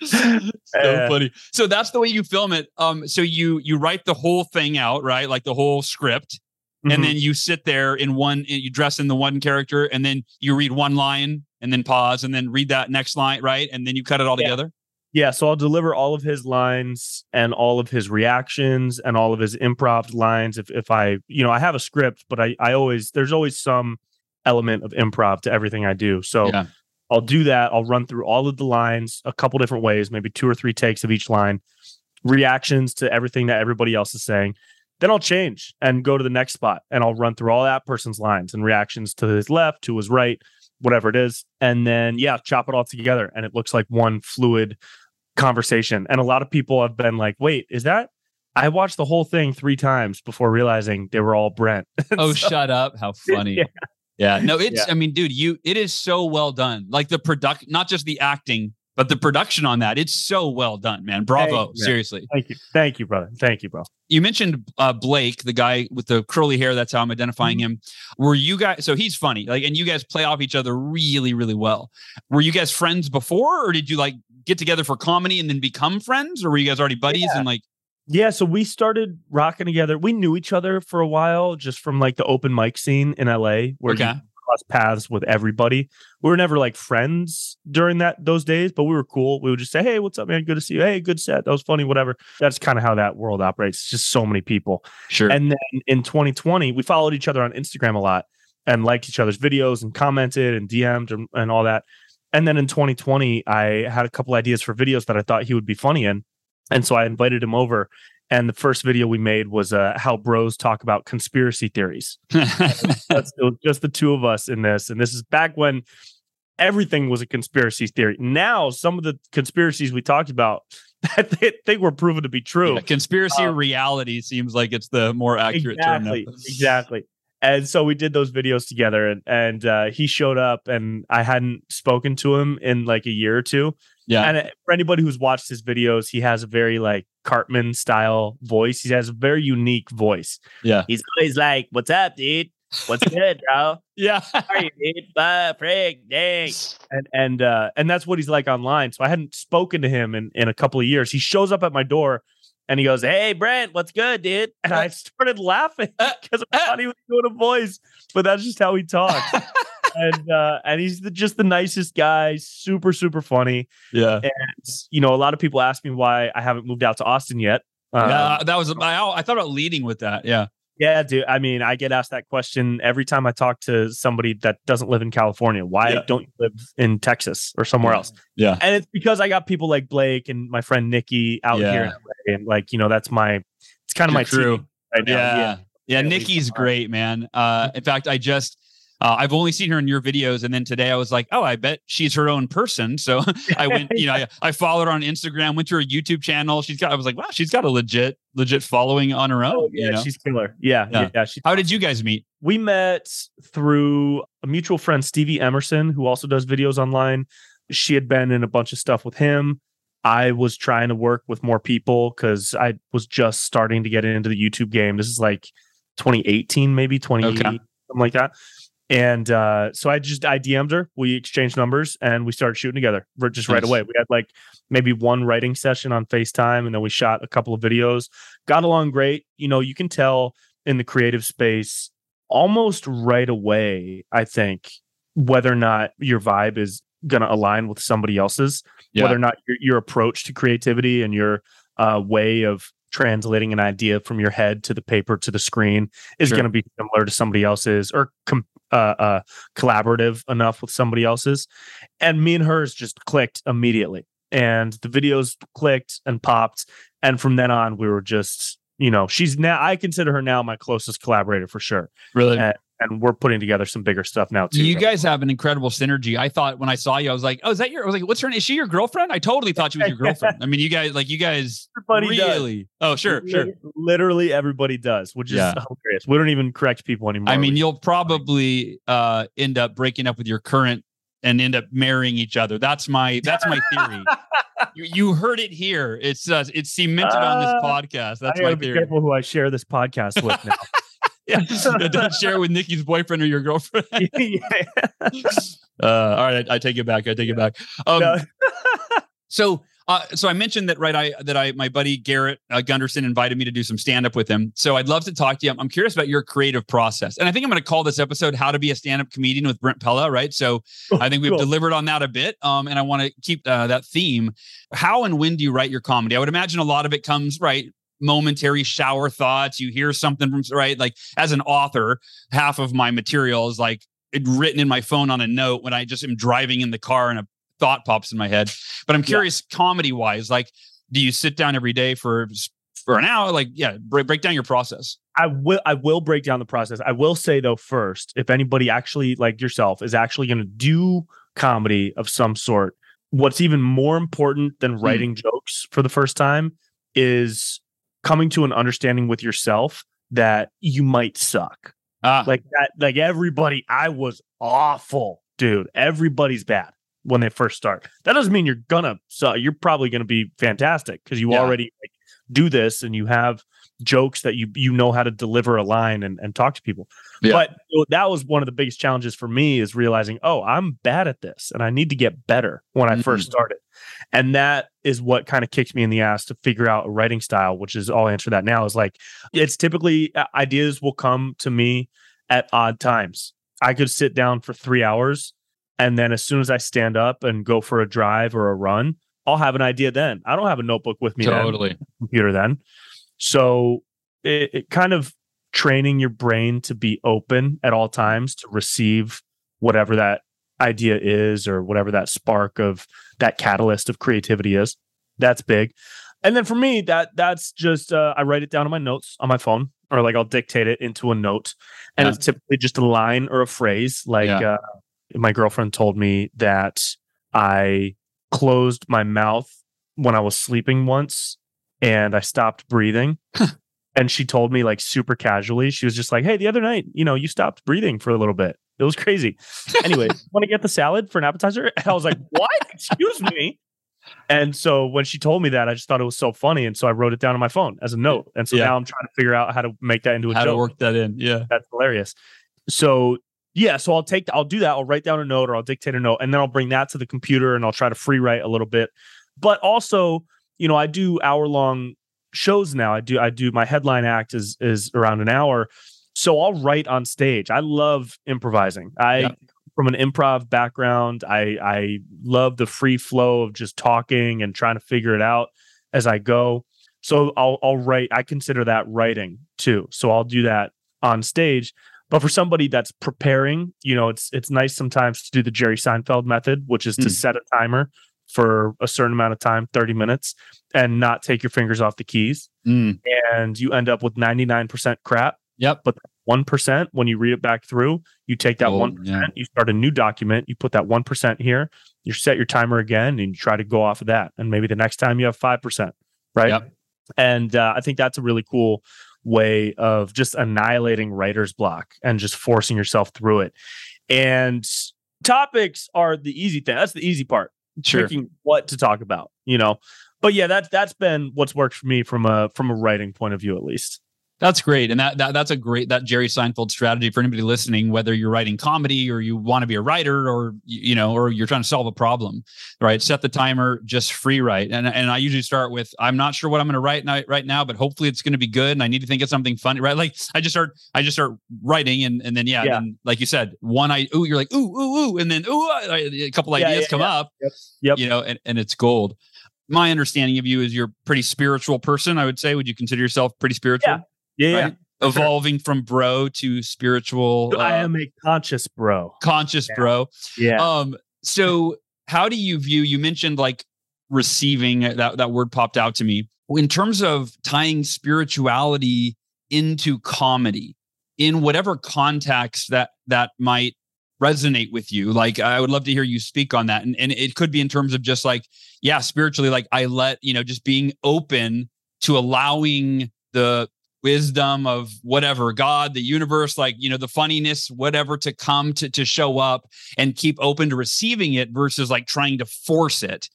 so Uh, funny. So that's the way you film it. Um, so you you write the whole thing out, right? Like the whole script, Mhm. and then you sit there in one. You dress in the one character, and then you read one line, and then pause, and then read that next line, right? And then you cut it all Yeah. together. yeah, so I'll deliver all of his lines and all of his reactions and all of his improv lines. If if I, you know, I have a script, but I I always there's always some element of improv to everything I do. So Yeah. I'll do that. I'll run through all of the lines a couple different ways, maybe two or three takes of each line, reactions to everything that everybody else is saying. Then I'll change and go to the next spot and I'll run through all that person's lines and reactions to his left, to his right, whatever it is. And then, yeah, chop it all together. And it looks like one fluid conversation. And a lot of people have been like, wait, is that? I watched the whole thing three times before realizing they were all Brent. Oh, So- shut up! How funny. Yeah. Yeah. No, it's. Yeah. I mean, dude, you. It is so well done. Like the product, not just the acting, but the production on that. It's so well done, man. Bravo. Thank you. Seriously. Thank you. Thank you, brother. Thank you, bro. you mentioned uh, Blake, the guy with the curly hair. That's how I'm identifying Mm-hmm. him. Were you guys? So he's funny, like, and you guys play off each other really, really well. Were you guys friends before, or did you like get together for comedy and then become friends, or were you guys already buddies Yeah. and like? Yeah, so we started rocking together. We knew each other for a while just from like the open mic scene in LA where you Okay, cross paths with everybody. We were never like friends during that those days, but we were cool. We would just say, "Hey, what's up, man? Good to see you. Hey, good set. That was funny. Whatever." That's kind of how that world operates. It's just so many people. sure. And then in 2020, we followed each other on Instagram a lot and liked each other's videos and commented and DM'd and, and all that. And then in 2020, I had a couple ideas for videos that I thought he would be funny in. And so I invited him over. And the first video we made was uh, how bros talk about conspiracy theories. That's, it was just the two of us in this. And this is back when everything was a conspiracy theory. Now, some of the conspiracies we talked about, I think were proven to be true. Yeah, conspiracy Um, reality seems like it's the more accurate exactly, term. Exactly. And so we did those videos together, and and uh, he showed up, and I hadn't spoken to him in like a year or two. Yeah. And uh, for anybody who's watched his videos, he has a very like Cartman style voice. He has a very unique voice. Yeah. He's always like, "What's up, dude? What's good, bro? Yeah. You, dude? Uh, frig, dang. And and uh and that's what he's like online. So I hadn't spoken to him in, in a couple of years. He shows up at my door and he goes, Hey Brent, what's good, dude? And I started laughing because I thought he was doing a voice, but that's just how he talks. And uh and he's the, just the nicest guy, super, super funny. Yeah. And you know, a lot of people ask me why I haven't moved out to Austin yet. Um, yeah, that was I, I thought about leading with that. Yeah. yeah, dude. I mean, I get asked that question every time I talk to somebody that doesn't live in California. Why Yeah. don't you live in Texas or somewhere Yeah. else? Yeah. And it's because I got people like Blake and my friend Nikki out Yeah. here and like you know, that's my it's kind of Your my crew. team right now. Yeah. Yeah, Yeah. Yeah, Nikki's great, man. Uh, in fact, I just, uh, I've only seen her in your videos. And then today I was like, oh, I bet she's her own person. So I went, you know, I, I followed her on Instagram, went to her YouTube channel. She's got, I was like, wow, she's got a legit, legit following on her own. Oh, yeah, you know? she's killer. Yeah, Yeah. yeah, How did you guys meet? we met through a mutual friend, Stevie Emerson, who also does videos online. She had been in a bunch of stuff with him. I was trying to work with more people because I was just starting to get into the YouTube game. This is like 2018, maybe 20, Okay. something like that. And uh, so I just I DM'd her. We exchanged numbers and we started shooting together just right away. We had like maybe one writing session on FaceTime, and then we shot a couple of videos. Got along great. You know, you can tell in the creative space almost right away. I think whether or not your vibe is going to align with somebody else's Yeah. whether or not your, your approach to creativity and your uh, way of translating an idea from your head to the paper to the screen is Sure. going to be similar to somebody else's or com- uh, uh, collaborative enough with somebody else's. And me and hers just clicked immediately. And the videos clicked and popped. And from then on, we were just, you know, she's now, I consider her now my closest collaborator for sure. Really? Uh, And we're putting together some bigger stuff now too. You guys have an incredible synergy. I thought when I saw you, I was like, "Oh, is that your?" I was like, "What's her name? Is she your girlfriend?" I totally thought she was your girlfriend. I mean, you guys, like, you guys Everybody does. really. Oh, sure, sure. Literally everybody does, which is Yeah. hilarious. We don't even correct people anymore. I mean, you'll probably uh, end up breaking up with your current and end up marrying each other. That's my that's my theory. you, you heard it here. It's uh, it's cemented on this Uh, podcast. That's I my gotta be theory. careful who I share this podcast with now. Yeah, don't share it with Nikki's boyfriend or your girlfriend. yeah. Uh, all right, I, I take it back. I take it back. Um, No. So, uh, so I mentioned that right. I that I my buddy Garrett uh, Gunderson invited me to do some stand up with him. So I'd love to talk to you. I'm, I'm curious about your creative process, and I think I'm going to call this episode "How to Be a Stand Up Comedian" with Brent Pella. Right. So I think we've Cool. delivered on that a bit, um, and I want to keep uh, that theme. How and when do you write your comedy? I would imagine a lot of it comes right momentary shower thoughts. You hear something from right, like as an author, half of my material is like it written in my phone on a note when I just am driving in the car and a thought pops in my head. But I'm Yeah. curious, comedy wise, like, do you sit down every day for for an hour? Like, yeah, break, break down your process. I will I will break down the process. I will say though first, if anybody actually like yourself is actually going to do comedy of some sort, what's even more important than Hmm. writing jokes for the first time is coming to an understanding with yourself that you might suck. Ah, Like that like everybody I was awful, dude. Everybody's bad when they first start. That doesn't mean you're gonna suck. You're probably to be fantastic because you Yeah. already like, do this and you have jokes that you you know how to deliver a line and, and talk to people. Yeah. But that was one of the biggest challenges for me is realizing, oh, I'm bad at this and I need to get better when I first started. And that is what kind of kicks me in the ass to figure out a writing style, which is I'll answer that now is like it's typically uh, ideas will come to me at odd times. I could sit down for three hours and then as soon as I stand up and go for a drive or a run, I'll have an idea then. I don't have a notebook with me then totally. computer then. So it, it kind of training your brain to be open at all times to receive whatever that idea is or whatever that spark of that catalyst of creativity is. That's big. And then for me, that that's just uh, I write it down in my notes on my phone, or like I'll dictate it into a note, and Yeah. it's typically just a line or a phrase. Like Yeah. uh, my girlfriend told me that I closed my mouth when I was sleeping once, and I stopped breathing. and she told me like super casually, she was just like, "Hey, the other night, you know, you stopped breathing for a little bit. It was crazy." anyway, want to get the salad for an appetizer? And I was like, "What? Excuse me." And so when she told me that, I just thought it was so funny, and so I wrote it down on my phone as a note. And so Yeah. now I'm trying to figure out how to make that into a How to joke. work that in? Yeah. That's hilarious. so yeah, so I'll take I'll do that. I'll write down a note or I'll dictate a note and then I'll bring that to the computer and I'll try to free write a little bit. But also, you know, I do hour long shows now. I do I do my headline act is is around an hour. So I'll write on stage. I love improvising. I yeah. from an improv background, I I love the free flow of just talking and trying to figure it out as I go. So I'll I'll write I consider that writing too. So I'll do that on stage. But for somebody that's preparing, you know, it's it's nice sometimes to do the Jerry Seinfeld method, which is to mm. set a timer for a certain amount of time, 30 minutes, and not take your fingers off the keys. Mm. And you end up with 99% crap. Yep. But 1%, when you read it back through, you take that oh, 1%, yeah. you start a new document, you put that 1% here, you set your timer again, and you try to go off of that. And maybe the next time you have 5%, right? Yep. And uh, I think that's a really cool way of just annihilating writer's block and just forcing yourself through it. And topics are the easy thing. That's the easy part. Sure. Picking what to talk about, you know. But yeah, that's that's been what's worked for me from a from a writing point of view at least. That's great, and that, that that's a great that Jerry Seinfeld strategy for anybody listening, whether you're writing comedy or you want to be a writer or you know or you're trying to solve a problem, right? Set the timer, just free write, and and I usually start with I'm not sure what I'm going to write now, right now, but hopefully it's going to be good, and I need to think of something funny, right? Like I just start I just start writing, and and then yeah, yeah. Then, like you said, one I ooh you're like ooh ooh ooh, and then ooh ah, a couple ideas yeah, yeah, come up, yep. yep, you know, and, and it's gold. My understanding of you is you're a pretty spiritual person. I would say. Would you consider yourself pretty spiritual? Yeah, right? yeah. Evolving from bro to spiritual. I uh, am a conscious bro. Conscious yeah. bro. Yeah. Um. So, how do you view? You mentioned like receiving that that word popped out to me in terms of tying spirituality into comedy in whatever context that that might resonate with you like i would love to hear you speak on that and, and it could be in terms of just like yeah spiritually like i let you know just being open to allowing the wisdom of whatever god the universe like you know the funniness whatever to come to to show up and keep open to receiving it versus like trying to force it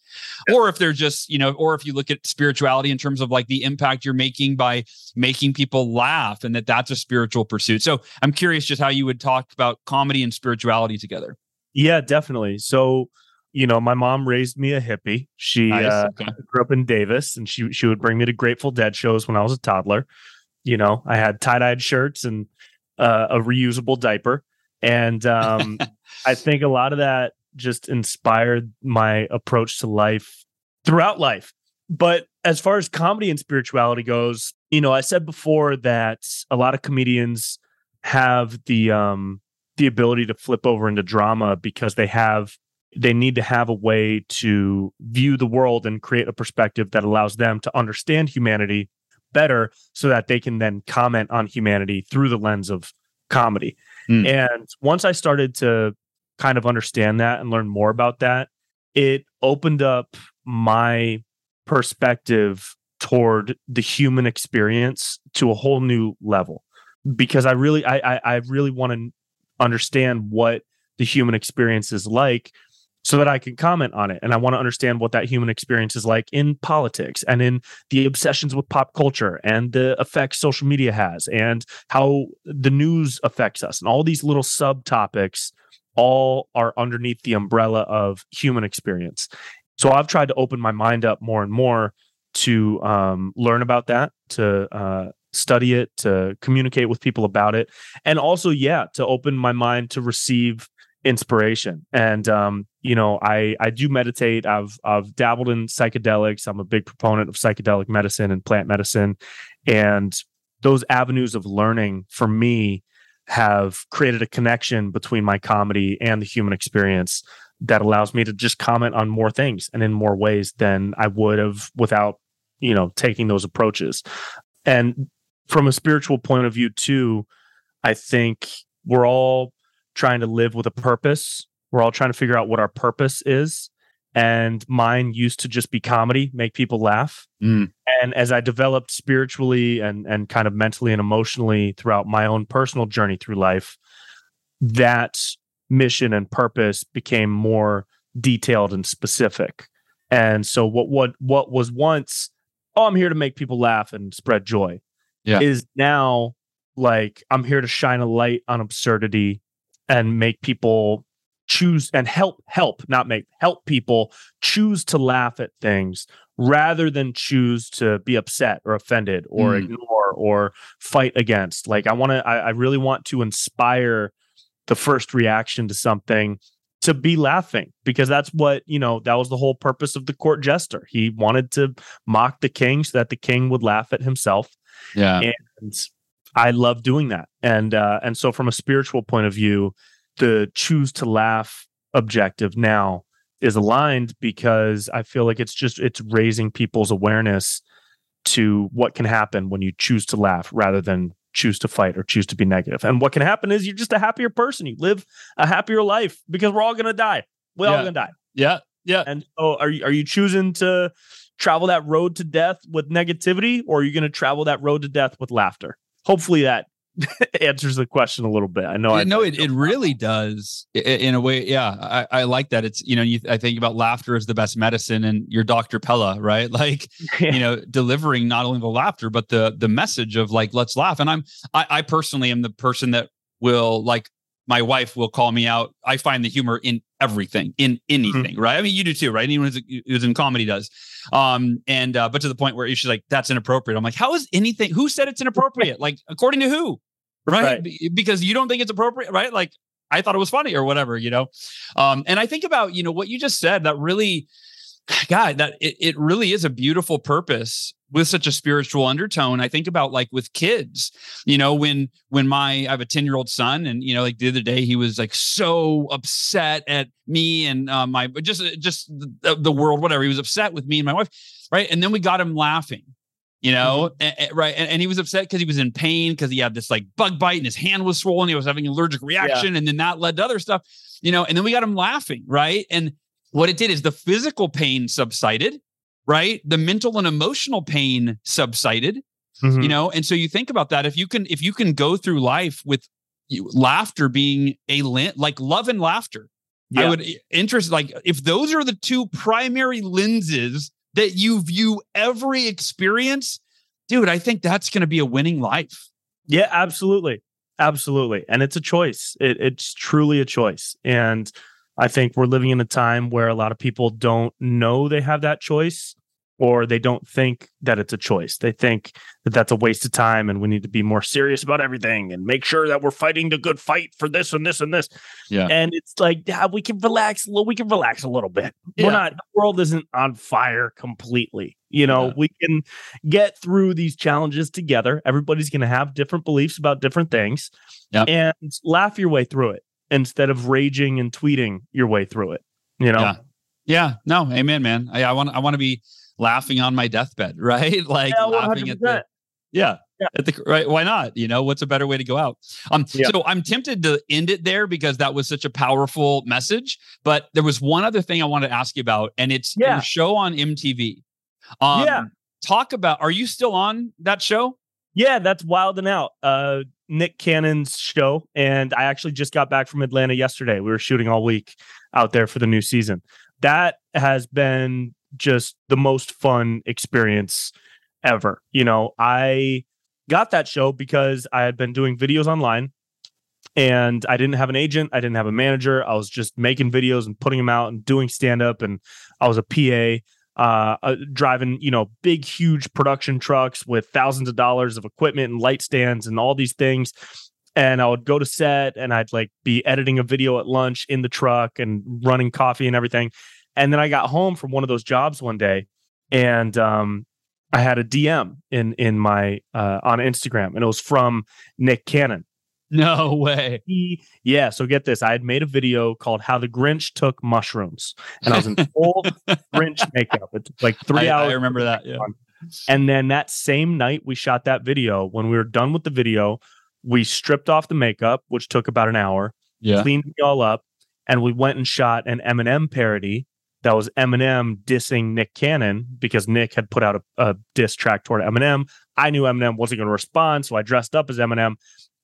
or if they're just you know or if you look at spirituality in terms of like the impact you're making by making people laugh and that that's a spiritual pursuit so i'm curious just how you would talk about comedy and spirituality together yeah definitely so you know, my mom raised me a hippie. She nice. uh, okay. grew up in Davis, and she she would bring me to Grateful Dead shows when I was a toddler. You know, I had tie dyed shirts and uh, a reusable diaper. And um, I think a lot of that just inspired my approach to life throughout life. But as far as comedy and spirituality goes, you know, I said before that a lot of comedians have the um the ability to flip over into drama because they have they need to have a way to view the world and create a perspective that allows them to understand humanity better so that they can then comment on humanity through the lens of comedy. Mm. And once I started to kind of understand that and learn more about that, it opened up my perspective toward the human experience to a whole new level because I really I I, I really want to understand what the human experience is like so that I can comment on it. And I want to understand what that human experience is like in politics and in the obsessions with pop culture and the effects social media has and how the news affects us and all these little subtopics all are underneath the umbrella of human experience. So I've tried to open my mind up more and more to um, learn about that, to uh, study it, to communicate with people about it, and also, yeah, to open my mind to receive inspiration. And um, you know, I I do meditate. I've I've dabbled in psychedelics. I'm a big proponent of psychedelic medicine and plant medicine, and those avenues of learning for me have created a connection between my comedy and the human experience that allows me to just comment on more things and in more ways than I would have without, you know, taking those approaches. And from a spiritual point of view too, I think we're all trying to live with a purpose. We're all trying to figure out what our purpose is. And mine used to just be comedy, make people laugh. Mm. And as I developed spiritually and and kind of mentally and emotionally throughout my own personal journey through life, that mission and purpose became more detailed and specific. And so what what what was once, oh, I'm here to make people laugh and spread joy, yeah. is now like I'm here to shine a light on absurdity and make people choose and help help not make help people choose to laugh at things rather than choose to be upset or offended or Mm. ignore or fight against like i want to I, I really want to inspire the first reaction to something to be laughing because that's what you know that was the whole purpose of the court jester he wanted to mock the king so that the king would laugh at himself Yeah. and I love doing that. And uh, and so from a spiritual point of view, the choose to laugh objective now is aligned because I feel like it's just it's raising people's awareness to what can happen when you choose to laugh rather than choose to fight or choose to be negative. And what can happen is you're just a happier person. You live a happier life because we're all gonna die. We're all gonna die. Yeah. Yeah. And so are you are you choosing to travel that road to death with negativity or are you gonna travel that road to death with laughter? Hopefully that answers the question a little bit. I know I no, it, it really does in a way. Yeah, I, I like that. It's you know, you, I think about laughter as the best medicine, and your Dr. Pella, right? Like you know, delivering not only the laughter but the the message of like let's laugh. And I'm I, I personally am the person that will like my wife will call me out. I find the humor in everything, in anything, right? I mean, you do too, right? Anyone who's, who's in comedy does. Um, and uh, but to the point where she's like, "That's inappropriate." I'm like, "How is anything? Who said it's inappropriate? like, according to who? Right? Right. Because you don't think it's appropriate, right? Like, I thought it was funny or whatever, you know. Um, and I think about you know what you just said. That really, God, that it, it really is a beautiful purpose with such a spiritual undertone. I think about like with kids, you know, when when my I have a 10 year old son, and you know, like the other day he was like so upset at me and uh, my just just the, the world, whatever. He was upset with me and my wife, right? And then we got him laughing. You know, a- a- right? And, and he was upset because he was in pain because he had this like bug bite and his hand was swollen. He was having an allergic reaction, and then that led to other stuff. You know, and then we got him laughing, right? And what it did is the physical pain subsided, right? The mental and emotional pain subsided, Mhm. you know. And so you think about that. If you can, if you can go through life with you, laughter being a lin- like love and laughter, I would interest like if those are the two primary lenses that you view every experience, dude. I think that's going to be a winning life. Yeah, absolutely. Absolutely. And it's a choice. It, it's truly a choice. And I think we're living in a time where a lot of people don't know they have that choice or they don't think that it's a choice. They think that that's a waste of time and we need to be more serious about everything and make sure that we're fighting the good fight for this and this and this. Yeah. And it's like, yeah, we can relax. a little- We can relax a little bit. Yeah. We're not, the world isn't on fire completely. You know, Yeah. we can get through these challenges together. Everybody's going to have different beliefs about different things Yep. and laugh your way through it instead of raging and tweeting your way through it. You know, Yeah. Yeah. No. Amen, man. I, I want. I want to be laughing on my deathbed, right? Like Yeah, laughing at the Yeah. Yeah. At the right. Why not? You know, what's a better way to go out? Um, Yeah. so I'm tempted to end it there because that was such a powerful message. But there was one other thing I wanted to ask you about, and it's Yeah. your show on MTV. Um, Yeah. Talk about are you still on that show? Yeah, that's Wild 'N Out. Uh, Nick Cannon's show, and I actually just got back from Atlanta yesterday. We were shooting all week out there for the new season. That has been just the most fun experience ever. You know, I got that show because I had been doing videos online and I didn't have an agent, I didn't have a manager. I was just making videos and putting them out and doing stand up and I was a PA uh, uh, driving, you know, big, huge production trucks with thousands of dollars of equipment and light stands and all these things. And I would go to set and I'd like be editing a video at lunch in the truck and running coffee and everything. And then I got home from one of those jobs one day and um, I had a DM in in my uh, on Instagram and it was from Nick Cannon. No way. He, yeah, so get this. I had made a video called How the Grinch Took Mushrooms. And I was in full Grinch makeup. It took like three I, hours. I remember that. Yeah. And then that same night we shot that video, when we were done with the video, we stripped off the makeup, which took about an hour, Yeah. cleaned it all up, and we went and shot an Eminem parody that was Eminem dissing Nick Cannon because Nick had put out a, a diss track toward Eminem. I knew Eminem wasn't going to respond, so I dressed up as Eminem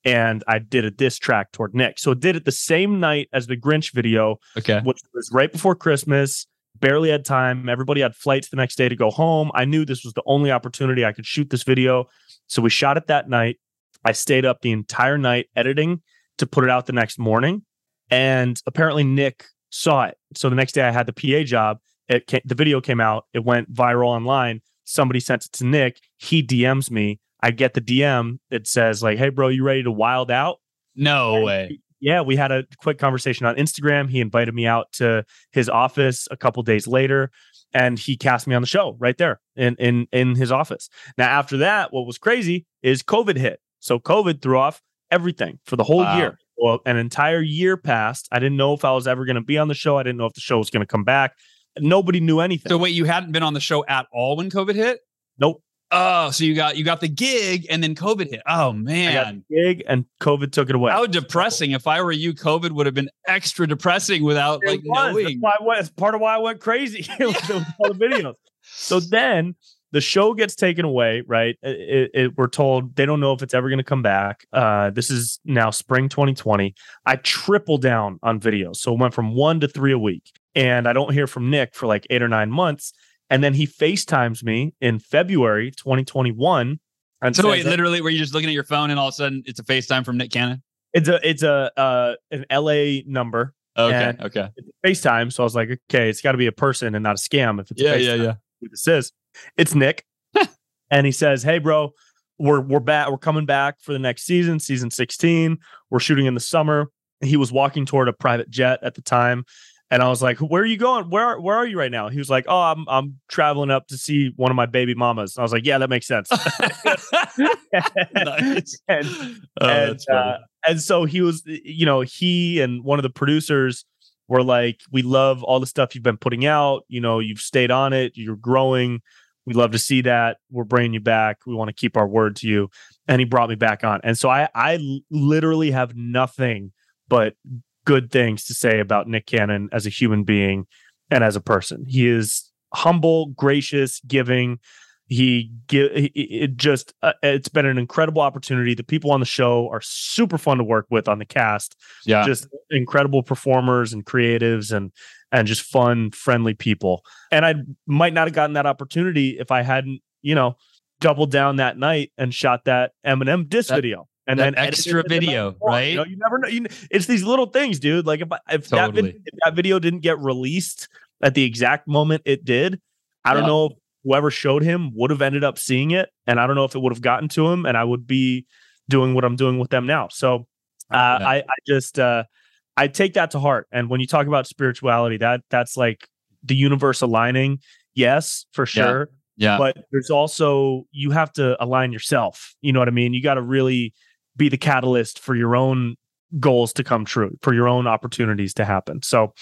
and I did a diss track toward Nick. So I did it the same night as the Grinch video, Okay. which was right before Christmas. Barely had time. Everybody had flights the next day to go home. I knew this was the only opportunity I could shoot this video. So we shot it that night. I stayed up the entire night editing to put it out the next morning. And apparently Nick saw it. So the next day I had the PA job. It came, the video came out. It went viral online. Somebody sent it to Nick. He DMs me. I get the DM. It says like, "Hey, bro, you ready to wild out?" No And way. he- yeah, we had a quick conversation on Instagram. He invited me out to his office a couple days later, and he cast me on the show right there in in in his office. Now, after that, what was crazy is COVID hit. So COVID threw off everything for the whole Wow. year. Well, an entire year passed. I didn't know if I was ever going to be on the show. I didn't know if the show was going to come back. Nobody knew anything. So wait, you hadn't been on the show at all when COVID hit? nope. Oh, so you got you got the gig and then COVID hit. Oh man. the gig, and COVID took it away. How depressing. If I were you, COVID would have been extra depressing without It like was. That's knowing. why I went, it's part of why I went crazy with all the videos. So then the show gets taken away, right? It, it- we're told they don't know if it's ever going to come back. Uh, this is now spring 2020. I triple down on videos. So it went from one to three a week. And I don't hear from Nick for like eight or nine months. And then he FaceTimes me in February 2021. And So wait, literally, were you just looking at your phone and all of a sudden it's a FaceTime from Nick Cannon? it's a it's a uh, an LA number. Okay, And- okay. It's FaceTime. So I was like, okay, it's got to be a person and not a scam. If it's Yeah, FaceTime. yeah, yeah. who this is. It's Nick. and he says, Hey bro, we're we're back, we're coming back for the next season, season 16. We're shooting in the summer. He was walking toward a private jet at the time. And I was like, Where are you going? Where where are you right now? He was like, Oh, I'm I'm traveling up to see one of my baby mamas. And I was like, Yeah, that makes sense. nice. and Oh, and, uh, and so he was, you know, he and one of the producers were like, "We love all the stuff you've been putting out. You know, you've stayed on it. You're growing. We love to see that. We're bringing you back. We want to keep our word to you." And he brought me back on. And so I, I literally have nothing but good things to say about Nick Cannon as a human being and as a person. He is humble, gracious, giving he give it just uh, it's been an incredible opportunity the people on the show are super fun to work with on the cast yeah. just incredible performers and creatives and and just fun friendly people and i might not have gotten that opportunity if i hadn't you know doubled down that night and shot that eminem disc That- video and then extra it the night video, right? you know you never know you, it's these little things dude like if, I- if that Totally. vid- if that video didn't get released at the exact moment it did i don't Yeah. know if whoever showed him would have ended up seeing it and i don't know if it would have gotten to him and i would be doing what i'm doing with them now so uh, Yeah. I, I just uh, I take that to heart. And when you talk about spirituality, that that's like the universe aligning. Yes, for Yeah. sure. yeah. But there's also you have to align yourself. You know what I mean? You got to really be the catalyst for your own goals to come true, for your own opportunities to happen. So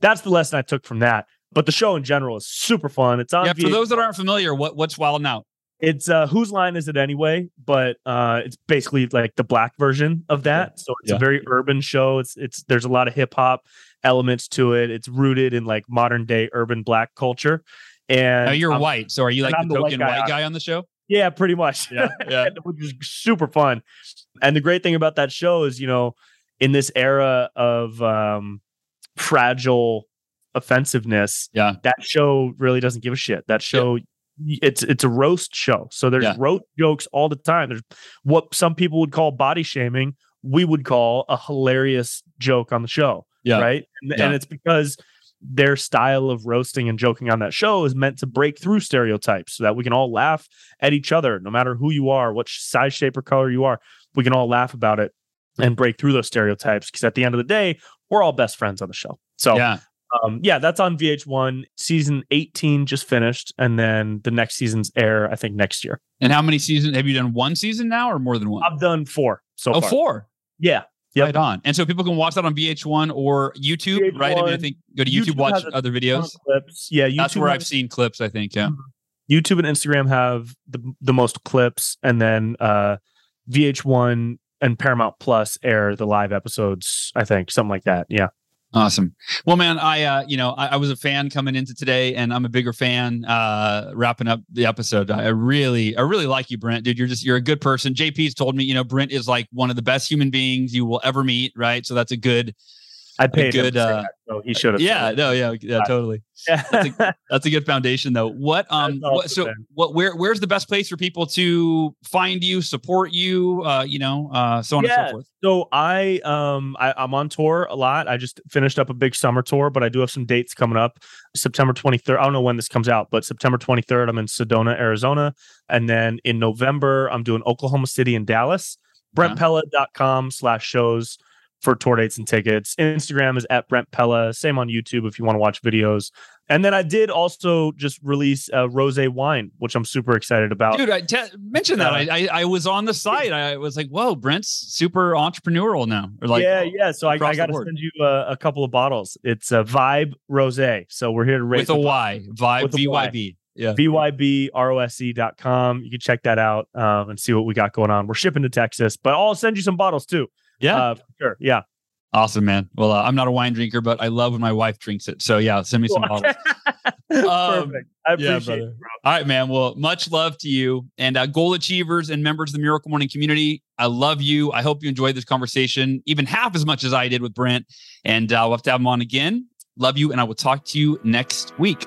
that's the lesson I took from that. But the show in general is super fun. It's on yeah, for those that aren't familiar, what what's Wild Out? It's uh whose line is it anyway? But uh it's basically like the black version of that. So it's Yeah. a very urban show. It's it's there's a lot of hip hop elements to it. It's rooted in like modern day urban black culture. And Now you're I'm- white, so are you like the the white token guy white on guy on the show? Yeah, pretty much. yeah. which is super fun. And the great thing about that show is, you know, in this era of um fragile offensiveness, Yeah. that show really doesn't give a shit. That show it's it's a roast show. So there's Yeah. roast jokes all the time. There's what some people would call body shaming, we would call a hilarious joke on the show. Yeah. Right. And, Yeah. and it's because their style of roasting and joking on that show is meant to break through stereotypes so that we can all laugh at each other, no matter who you are, what size, shape, or color you are. We can all laugh about it and break through those stereotypes because at the end of the day, we're all best friends on the show. So, Yeah. Um, yeah, that's on VH1. Season 18 just finished, and then the next season's air, I think, next year. And how many seasons have you done? One season now, or more than one? I've done four so oh, far. four. Yeah. Yep. Right on. And so people can watch that on VH1 or YouTube, right? I mean, I VH1, think go to YouTube YouTube, watch other videos. clips. Yeah, YouTube That's where has- I've seen clips. I think. Yeah. YouTube and Instagram have the the most clips, and then uh, VH1 and Paramount Plus air the live episodes. I think something like that. Yeah. Awesome. Well, man, I uh, you know, I, I was a fan coming into today, and I'm a bigger fan uh wrapping up the episode. I really, I really like you, Brent, dude. You're just you're a good person. JP's told me, you know, Brent is like one of the best human beings you will ever meet, right? So that's a good I paid good, uh, so he should have. Yeah, no, yeah, yeah, totally. That's a, that's a good foundation, though. What, um, what, so man. what, where, where's the best place for people to find you, support you, uh, you know, uh, so on yeah. and so forth? So I, um, I, I'm on tour a lot. I just finished up a big summer tour, but I do have some dates coming up. September 23rd. I don't know when this comes out, but September 23rd, I'm in Sedona, Arizona, and then in November, I'm doing Oklahoma City and Dallas. BrentPella.com slash shows for tour dates and tickets. Instagram is at Brent Pella. Same on YouTube if you want to watch videos. And then I did also just release a rose wine, which I'm super excited about. Dude, I te- mentioned that. Uh, I, I, I was on the site. I was like, "Whoa, Brent's super entrepreneurial now." Or like, yeah, yeah. So I, I got to send you a, a, couple of bottles. It's a Vibe Rose. So we're here to raise with a Y. Vibe V Y B. Yeah. VYBROSE.com. You can check that out um, and see what we got going on. We're shipping to Texas, but I'll send you some bottles too. Yeah, uh, sure. Yeah. Awesome, man. Well, uh, I'm not a wine drinker, but I love when my wife drinks it. So yeah, send me some bottles. um, Perfect. I appreciate yeah, it, bro. All right, man. Well, much love to you and uh, goal achievers and members of the Miracle Morning community. I love you. I hope you enjoyed this conversation even half as much as I did with Brent. And uh, we'll have to have him on again. Love you, and I will talk to you next week.